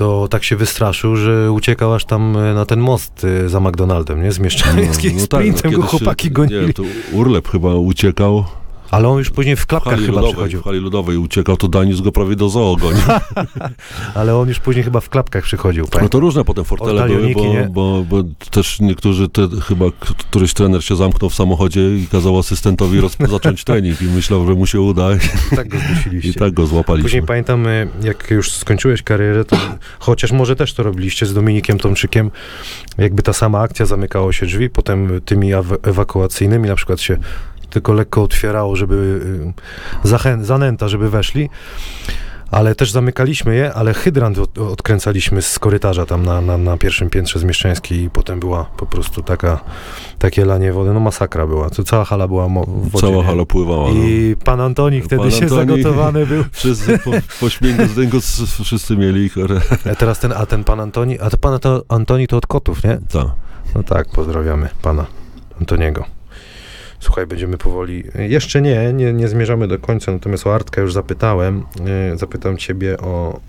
Speaker 1: to tak się wystraszył, że uciekał aż tam y, na ten most y, za McDonaldem, nie? Z Mieszczańskiej
Speaker 2: no
Speaker 1: sprintem go
Speaker 2: kiedyś się-
Speaker 1: chłopaki
Speaker 2: Nie
Speaker 1: gonili.
Speaker 2: wiem, to Urlep chyba uciekał,
Speaker 1: Ale on już później w
Speaker 2: w
Speaker 1: klapkach
Speaker 2: hali
Speaker 1: chyba
Speaker 2: ludowej,
Speaker 1: przychodził.
Speaker 2: w hali ludowej uciekał, to Danius go prawie do zoo gonił.
Speaker 1: Ale on już później chyba w klapkach przychodził.
Speaker 2: No
Speaker 1: pamiętam.
Speaker 2: to różne potem fortele były, bo, bo, bo też niektórzy, te, chyba któryś trener się zamknął w samochodzie i kazał asystentowi roz, zacząć trening i myślał, że mu się uda
Speaker 1: Tak go zmusiliście.
Speaker 2: i tak go złapaliśmy.
Speaker 1: Później pamiętam, y, jak już skończyłeś karierę, to chociaż może też to robiliście z Dominikiem Tomczykiem, jakby ta sama akcja, zamykało się drzwi, potem tymi ewakuacyjnymi na przykład się tylko lekko otwierało, żeby y, zachę- zanęta, żeby weszli. Ale też zamykaliśmy je, ale hydrant od, odkręcaliśmy z korytarza tam na, na, na pierwszym piętrze z Mieszczańskiej i potem była po prostu taka, takie lanie wody, no masakra była. To cała hala była mo- w wodzie.
Speaker 2: Cała hala pływała. No.
Speaker 1: I pan Antoni wtedy
Speaker 2: Pan
Speaker 1: się
Speaker 2: Antoni-
Speaker 1: zagotowany był.
Speaker 2: Wszyscy po, po śmiegu z tego wszyscy mieli ich.
Speaker 1: A teraz ten, a ten pan Antoni, a to pan to, Antoni to od kotów, nie?
Speaker 2: Tak.
Speaker 1: No tak, pozdrawiamy pana Antoniego. Słuchaj, będziemy powoli. Jeszcze nie, nie, nie zmierzamy do końca, natomiast o Artka już zapytałem. E, Zapytam ciebie o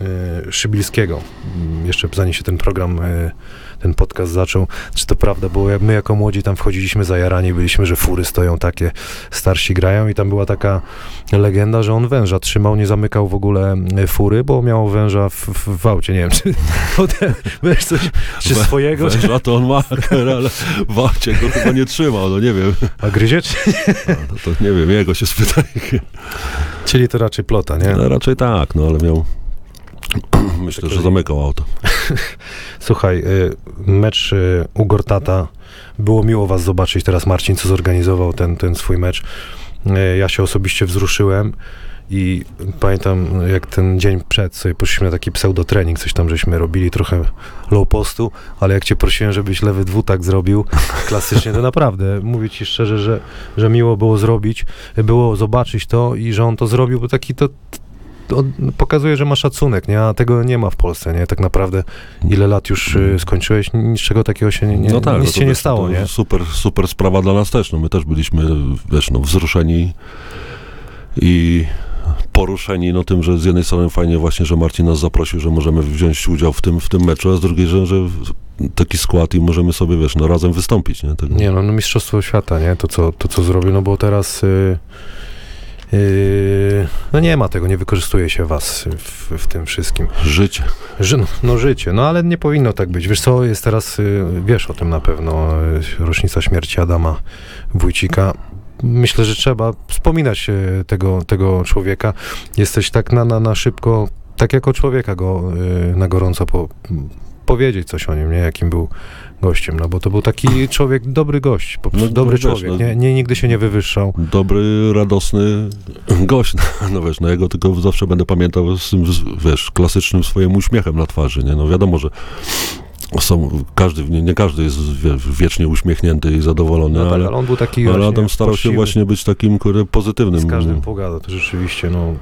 Speaker 1: e, Szybilskiego. Mm, Jeszcze zanim się ten program, e, ten podcast zaczął. Czy to prawda? Bo jak my jako młodzi tam wchodziliśmy zajarani, byliśmy, że fury stoją takie, starsi grają i tam była taka legenda, że on węża trzymał, nie zamykał w ogóle e, fury, bo miał węża w, w, w aucie. Nie wiem, czy, potem, wiesz, coś, czy
Speaker 2: Wę-
Speaker 1: swojego,
Speaker 2: Węża to on ma, ale w aucie go chyba nie trzymał, no nie wiem.
Speaker 1: a gryzie, czy
Speaker 2: No, to, to nie wiem, jego się spytaj.
Speaker 1: Czyli to raczej plota, nie?
Speaker 2: No, raczej tak, no ale miał... Myślę, że zamykał auto.
Speaker 1: Słuchaj, y, mecz y, u Gortata. Było miło was zobaczyć teraz, Marcin, co zorganizował ten, ten swój mecz. Y, Ja się osobiście wzruszyłem i pamiętam, jak ten dzień przed sobie poszliśmy na taki pseudotrening, coś tam żeśmy robili, trochę low postu, ale jak cię prosiłem, żebyś lewy dwutak zrobił, klasycznie, to naprawdę, mówię ci szczerze, że, że miło było zrobić, było zobaczyć to i że on to zrobił, bo taki to to pokazuje, że ma szacunek, nie? A tego nie ma w Polsce, nie? Tak naprawdę ile lat już y, skończyłeś, niczego takiego się nie,
Speaker 2: no tak,
Speaker 1: nic
Speaker 2: no
Speaker 1: się nie
Speaker 2: wiesz,
Speaker 1: stało, nie?
Speaker 2: Super, super sprawa dla nas też. No, my też byliśmy, wiesz, no, wzruszeni i poruszeni no, tym, że z jednej strony fajnie właśnie, że Marcin nas zaprosił, że możemy wziąć udział w tym, w tym meczu, a z drugiej, że, że taki skład i możemy sobie, wiesz, no, razem wystąpić. Nie, Tego,
Speaker 1: Nie no, no mistrzostwo świata, nie? To co, to, co zrobił, no bo teraz y, y, no nie ma tego, nie wykorzystuje się was w, w tym wszystkim.
Speaker 2: Życie.
Speaker 1: Ży, no, no życie, no ale nie powinno tak być. Wiesz co, jest teraz, y, wiesz o tym na pewno, y, rocznica śmierci Adama Wójcika. Myślę, że trzeba wspominać y, tego, tego człowieka. Jesteś tak na, na, na szybko, tak jako człowieka go na gorąco po, powiedzieć coś o nim, nie? Jakim był gościem, no bo to był taki człowiek, dobry gość, po prostu
Speaker 2: No,
Speaker 1: dobry
Speaker 2: wiesz,
Speaker 1: człowiek,
Speaker 2: no-
Speaker 1: nie, nie, nigdy się nie wywyższał.
Speaker 2: Dobry, radosny gość. No wiesz, no ja go tylko zawsze będę pamiętał z tym, wiesz, klasycznym swoim uśmiechem na twarzy, nie? No wiadomo, że są, każdy, nie, nie każdy jest wie, wiecznie uśmiechnięty i zadowolony,
Speaker 1: No tak,
Speaker 2: ale,
Speaker 1: ale on był taki
Speaker 2: ale Adam starał się właśnie być takim kurde, pozytywnym.
Speaker 1: z każdym pogada, to rzeczywiście, no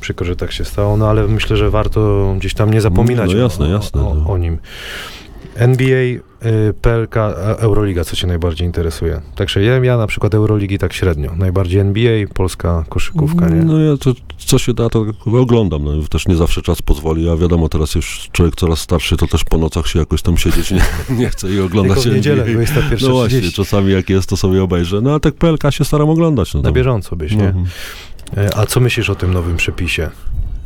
Speaker 1: przykro, że tak się stało, no ale myślę, że warto gdzieś tam nie zapominać
Speaker 2: No, jasne,
Speaker 1: o,
Speaker 2: jasne,
Speaker 1: o,
Speaker 2: no.
Speaker 1: o nim. NBA, y, PLK, a Euroliga, co cię najbardziej interesuje? Także ja, ja na przykład Euroligi tak średnio. Najbardziej NBA, polska koszykówka, nie?
Speaker 2: No ja to, co się da, to oglądam. No, też nie zawsze czas pozwoli, a wiadomo, teraz już człowiek coraz starszy, to też po nocach się jakoś tam siedzieć nie, nie chce i oglądać
Speaker 1: Tylko w niedzielę,
Speaker 2: NBA.
Speaker 1: 21.30.
Speaker 2: No właśnie, czasami jak jest, to sobie obejrzę. No ale tak PLK się staram oglądać. No,
Speaker 1: Na bieżąco byś, nie?
Speaker 2: Mhm.
Speaker 1: A co myślisz o tym nowym przepisie?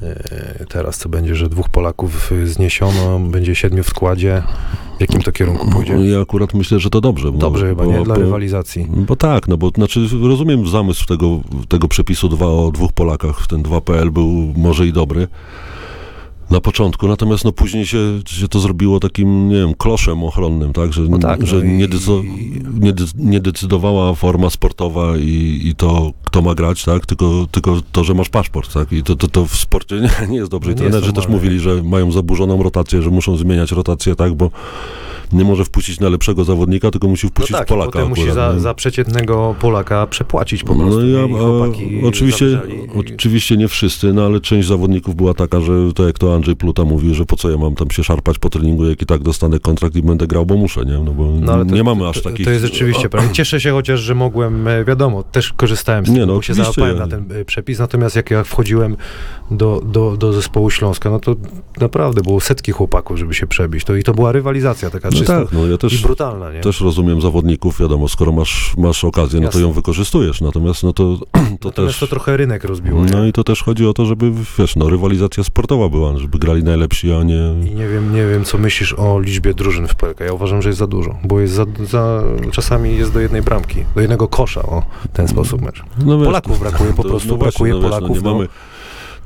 Speaker 1: E, Teraz co będzie, że dwóch Polaków zniesiono, będzie siedmiu w składzie. W jakim to kierunku pójdzie?
Speaker 2: Ja akurat myślę, że to dobrze. Bo,
Speaker 1: Dobrze chyba,
Speaker 2: bo,
Speaker 1: nie? Dla
Speaker 2: bo,
Speaker 1: rywalizacji.
Speaker 2: Bo tak, no bo znaczy rozumiem zamysł tego, tego przepisu dwa o dwóch Polakach. Ten 2PL był może i dobry na początku, natomiast no później się, się to zrobiło takim, nie wiem, kloszem ochronnym, tak, że,
Speaker 1: No tak,
Speaker 2: że
Speaker 1: no i-
Speaker 2: nie, decydo, nie, de- nie decydowała forma sportowa i, i to, kto ma grać, tak, tylko, tylko to, że masz paszport, tak, i to, to, to w sporcie nie, nie jest dobrze. I
Speaker 1: No
Speaker 2: trenerzy też mówili, że mają zaburzoną rotację, że muszą zmieniać rotację, tak, bo nie może wpuścić na lepszego zawodnika, tylko musi
Speaker 1: No
Speaker 2: wpuścić
Speaker 1: tak, i
Speaker 2: Polaka
Speaker 1: potem musi
Speaker 2: akurat,
Speaker 1: za,
Speaker 2: nie?
Speaker 1: za przeciętnego Polaka przepłacić po prostu.
Speaker 2: No ja?
Speaker 1: I
Speaker 2: a, oczywiście,
Speaker 1: zawrzeli.
Speaker 2: oczywiście nie wszyscy, no ale część zawodników była taka, że to jak to Andrzej Pluta mówił, że po co ja mam tam się szarpać po treningu, jak i tak dostanę kontrakt i będę grał, bo muszę, nie? No bo
Speaker 1: No, ale to,
Speaker 2: nie mamy aż takich...
Speaker 1: To jest rzeczywiście prawda. Cieszę się chociaż, że mogłem, e, wiadomo, też korzystałem z
Speaker 2: Nie,
Speaker 1: tego,
Speaker 2: no,
Speaker 1: bo się załapałem na ten e, przepis, natomiast jak ja wchodziłem do, do, do zespołu Śląska, no to naprawdę było setki chłopaków, żeby się przebić. To, I to była rywalizacja taka
Speaker 2: No
Speaker 1: czysta
Speaker 2: tak, no ja
Speaker 1: i
Speaker 2: też,
Speaker 1: brutalna, nie?
Speaker 2: też rozumiem zawodników, wiadomo, skoro masz, masz okazję, no to
Speaker 1: Jasne.
Speaker 2: ją wykorzystujesz, natomiast no to, to
Speaker 1: Natomiast
Speaker 2: też...
Speaker 1: to trochę rynek rozbiło, nie?
Speaker 2: No i to też chodzi o to, żeby, wiesz, no rywalizacja sportowa była, żeby grali najlepsi, a nie...
Speaker 1: I nie wiem, nie wiem, co myślisz o liczbie drużyn w PLK. Ja uważam, że jest za dużo, bo jest za, za, czasami jest do jednej bramki, do jednego kosza, o ten sposób mecz.
Speaker 2: No wiesz,
Speaker 1: Polaków brakuje, po
Speaker 2: to-
Speaker 1: prostu
Speaker 2: no właśnie,
Speaker 1: brakuje
Speaker 2: no wiesz,
Speaker 1: Polaków.
Speaker 2: No nie
Speaker 1: no.
Speaker 2: mamy,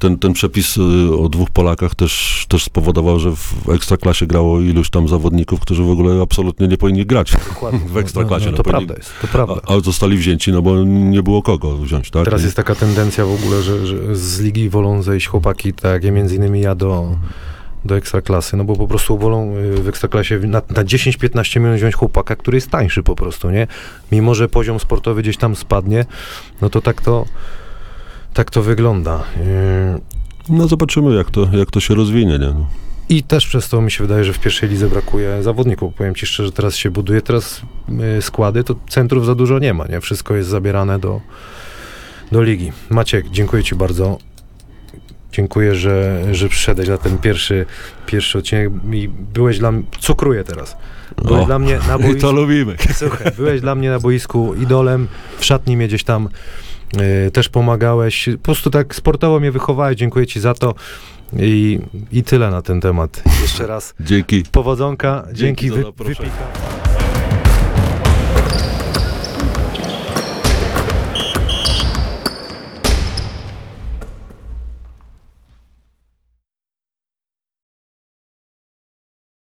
Speaker 2: ten, ten przepis y, o dwóch Polakach też, też spowodował, że w Ekstraklasie grało iluś tam zawodników, którzy w ogóle absolutnie nie powinni grać.
Speaker 1: Dokładnie.
Speaker 2: w Ekstraklasie,
Speaker 1: No,
Speaker 2: no
Speaker 1: to
Speaker 2: powinni-
Speaker 1: prawda jest, to prawda.
Speaker 2: A, ale zostali wzięci, no bo nie było kogo wziąć, tak?
Speaker 1: Teraz
Speaker 2: I-
Speaker 1: jest taka tendencja w ogóle, że, że z ligi wolą zejść chłopaki, tak jak między innymi ja do, do ekstraklasy, no bo po prostu wolą y, w ekstraklasie na, na 10-15 milionów wziąć chłopaka, który jest tańszy po prostu, nie? Mimo, że poziom sportowy gdzieś tam spadnie, no to tak to, tak to wygląda. Y,
Speaker 2: No zobaczymy, jak to, jak to się rozwinie, nie?
Speaker 1: I też przez to mi się wydaje, że w pierwszej lidze brakuje zawodników. Powiem ci szczerze, teraz się buduje, teraz y, składy, to centrów za dużo nie ma, nie? Wszystko jest zabierane do, do ligi. Maciek, dziękuję ci bardzo. Dziękuję, że, że przyszedłeś na ten pierwszy, pierwszy odcinek i byłeś dla mnie, cukruję teraz, byłeś
Speaker 2: O,
Speaker 1: dla mnie na
Speaker 2: I to
Speaker 1: boisku,
Speaker 2: lubimy.
Speaker 1: słuchaj, byłeś dla mnie na boisku idolem, w szatni mnie gdzieś tam też pomagałeś, po prostu tak sportowo mnie wychowałeś, dziękuję ci za to i, i tyle na ten temat. Jeszcze raz
Speaker 2: Dzięki.
Speaker 1: powodzonka,
Speaker 2: Dzięki
Speaker 1: dzięki,
Speaker 2: za
Speaker 1: wy, wypika.